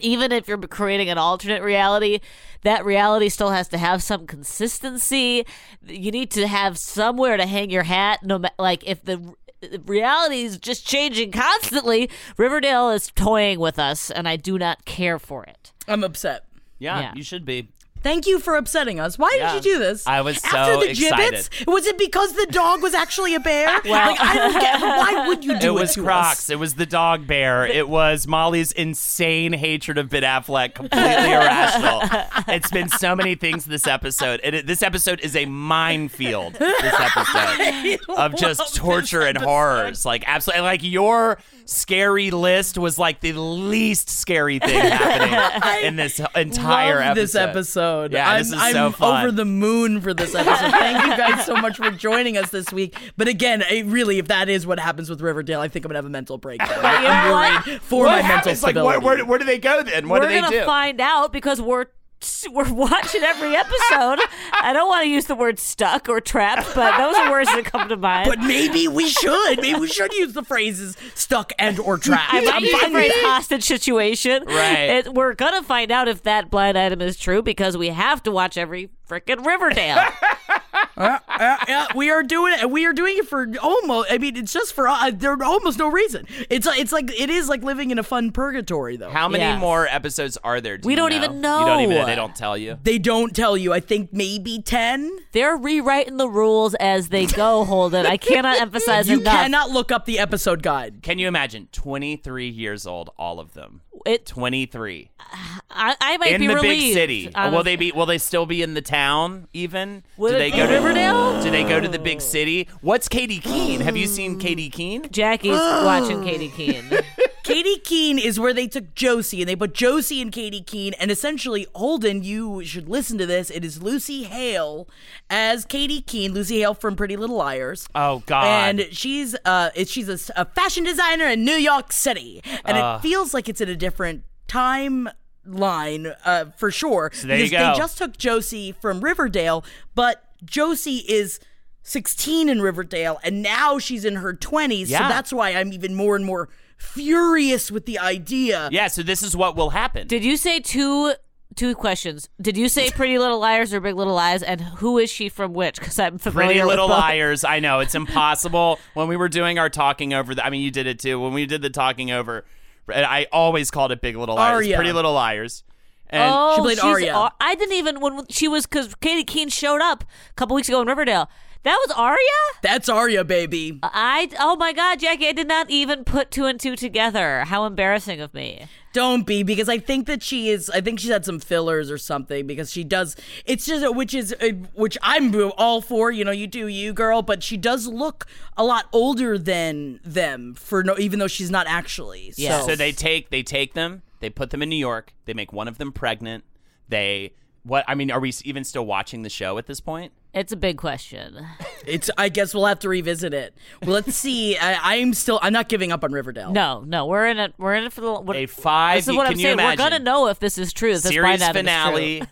even if you're creating an alternate reality, that reality still has to have some consistency. You need to have somewhere to hang your hat. No, ma- like if the the reality is just changing constantly, Riverdale is toying with us, and I do not care for it. I'm upset. Yeah, Yeah. you should be. Thank you for upsetting us. Why Yeah. did you do this? I was After so the Jibbitz? Was it because the dog was actually a bear? like I don't get. Why would you do it it, was Crocs. us? It was the dog bear. It was Molly's insane hatred of Ben Affleck, completely irrational. It's been so many things this episode. It, this episode is a minefield. This episode of just torture and horrors. Like absolutely, like your scary list was like the least scary thing happening in this entire Love episode. this episode. Yeah, I'm, this is I'm so fun. over the moon for this episode. Thank you guys so much for joining us this week. But again, I really, if that is what happens with Riverdale, I think I'm gonna have a mental breakdown. I'm worried for what my mental happens? Like, where, where, where do they go then? What we're do they gonna find out because we're we're watching every episode. I don't want to use the word stuck or trapped, but those are words that come to mind. but maybe we should. Maybe we should use the phrases "stuck" and or "trapped." I might I'm use the fine with phrase hostage situation. Right. It, we're gonna find out if that blind item is true because we have to watch every freaking Riverdale. Uh, yeah, we are doing it. We are doing it for almost. I mean, it's just for uh, there almost no reason. It's like it's like it is like living in a fun purgatory, though. How many Yes. more episodes are there? Do We you don't know? even You don't even. know. They don't tell you. they don't tell you. I think maybe ten. They're rewriting the rules as they go. Holden, I cannot emphasize You enough. cannot look up the episode guide. Can you imagine? 23 years old, all of them. It, 23 I, I might in be the big city. on will they be? Will they still be in the town? Even? Will do they go to Riverdale? Do they go to the big city? What's Katy Keene? Have you seen Katy Keene? Jackie's watching Katy Keene. Katy Keene is where they took Josie and they put Josie and Katy Keene and essentially Holden, you should listen to this. It is Lucy Hale as Katy Keene, Lucy Hale from Pretty Little Liars. Oh God! And she's uh it, she's a, s- a fashion designer in New York City. And it feels like it's in a different time line uh, for sure. So there you go. They just took Josie from Riverdale, but Josie is 16 in Riverdale, and now she's in her 20s. Yeah. So that's why I'm even more and more furious with the idea. Yeah, so this is what will happen. Did you say two two questions? Did you say Pretty Little Liars or Big Little Lies? And who is she from which? Because I'm familiar Pretty with Little both. Liars. I know it's impossible. when we were doing our talking over, the, I mean, you did it too. When we did the talking over, I always called it Big Little Liars. Aria. Pretty Little Liars. And oh, She played she's Aria. Ar- I didn't even when she was because Katy Keene showed up a couple weeks ago in Riverdale. That was Aria. That's Aria, baby. I oh my god, Jackie, I did not even put two and two together. How embarrassing of me. Don't be because I think that she is. I think she's had some fillers or something because she does. It's just which is uh, which I'm all for. You know, you do you, girl. But she does look a lot older than them for no, even though she's not actually. Yeah. So, So they take they take them, they put them in New York, they make one of them pregnant. They what I mean, are we even still watching the show at this point? It's a big question. it's. I guess we'll have to revisit it. Well, let's see. I, I'm still. I'm not giving up on Riverdale. No, no, we're in it. We're in it for the. What, A five. this is what can I'm you saying. We're gonna know if this is true. If this Series blind item is finale true.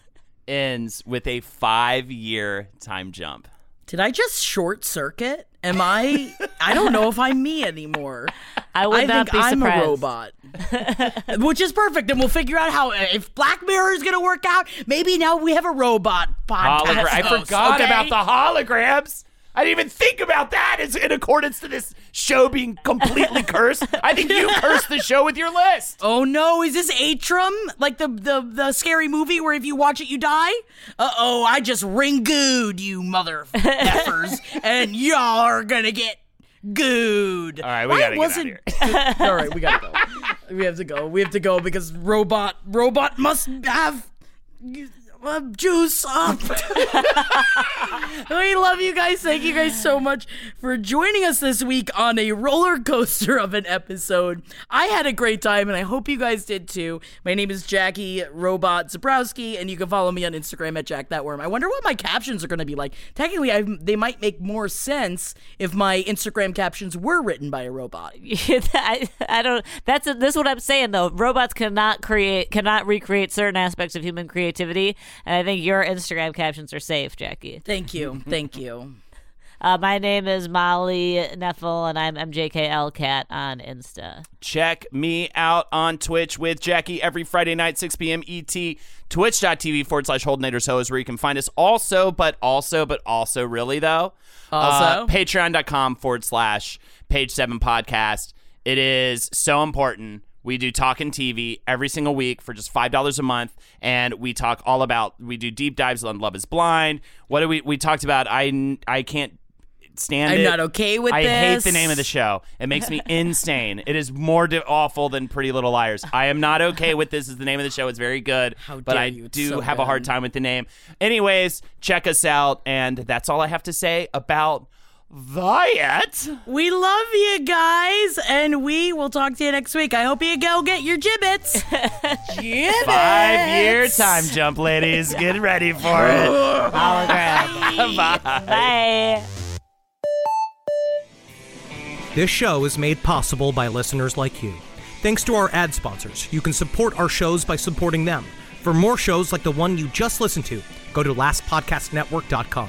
ends with a five year time jump. Did I just short circuit? Am I? I don't know if I'm me anymore. I would I not think be I'm surprised. a robot, which is perfect. And we'll figure out how if Black Mirror is going to work out. Maybe now we have a robot podcast. Hologram. I forgot okay? about the holograms. I didn't even think about that as in accordance to this show being completely cursed. I think you cursed the show with your list. Oh no! Is this Atrum like the the the scary movie where if you watch it you die? Uh oh! I just ringooed you mother effers, and y'all are gonna get gooed. All right, we Why gotta get wasn't- out All right, we gotta go. We have to go. We have to go because robot robot must have uh, juice up. we love you guys. Thank you guys so much for joining us this week on a roller coaster of an episode. I had a great time, and I hope you guys did too. My name is Jackie Robot Zabrowski, and you can follow me on Instagram at Jack That Worm. I wonder what my captions are going to be like. Technically, I, they might make more sense if my Instagram captions were written by a robot. I, I don't. That's a, this is what I'm saying though. Robots cannot create, cannot recreate certain aspects of human creativity, and I think your Instagram captions are safe, Jackie. Thank you. Thank you. Uh, my name is Molly Knefel, and I'm MJKLCat on Insta. Check me out on Twitch with Jackie every Friday night, 6 p.m. ET. Twitch.tv forward slash Holdenators Ho is where you can find us. Also, but also, but also, really though, Also? uh, patreon.com forward slash page seven podcast. It is so important. We do Talking TV every single week for just five dollars a month, and we talk all about. We do deep dives on Love Is Blind. What do we? We talked about. I I can't stand it. I'm it. not okay with this. I hate the name of the show. It makes me insane. It is more di- awful than Pretty Little Liars. I am not okay with this. Is the name of the show? It's very good, How but dare I you. It's do so have a hard time with the name. Anyways, check us out, and that's all I have to say about Viet. We love you guys, and we will talk to you next week. I hope you go get your Jibbitz. Jibbitz. Five year time jump, ladies. Get ready for it. Hologram. Bye. Bye. This show is made possible by listeners like you. Thanks to our ad sponsors, you can support our shows by supporting them. For more shows like the one you just listened to, go to lastpodcastnetwork.com.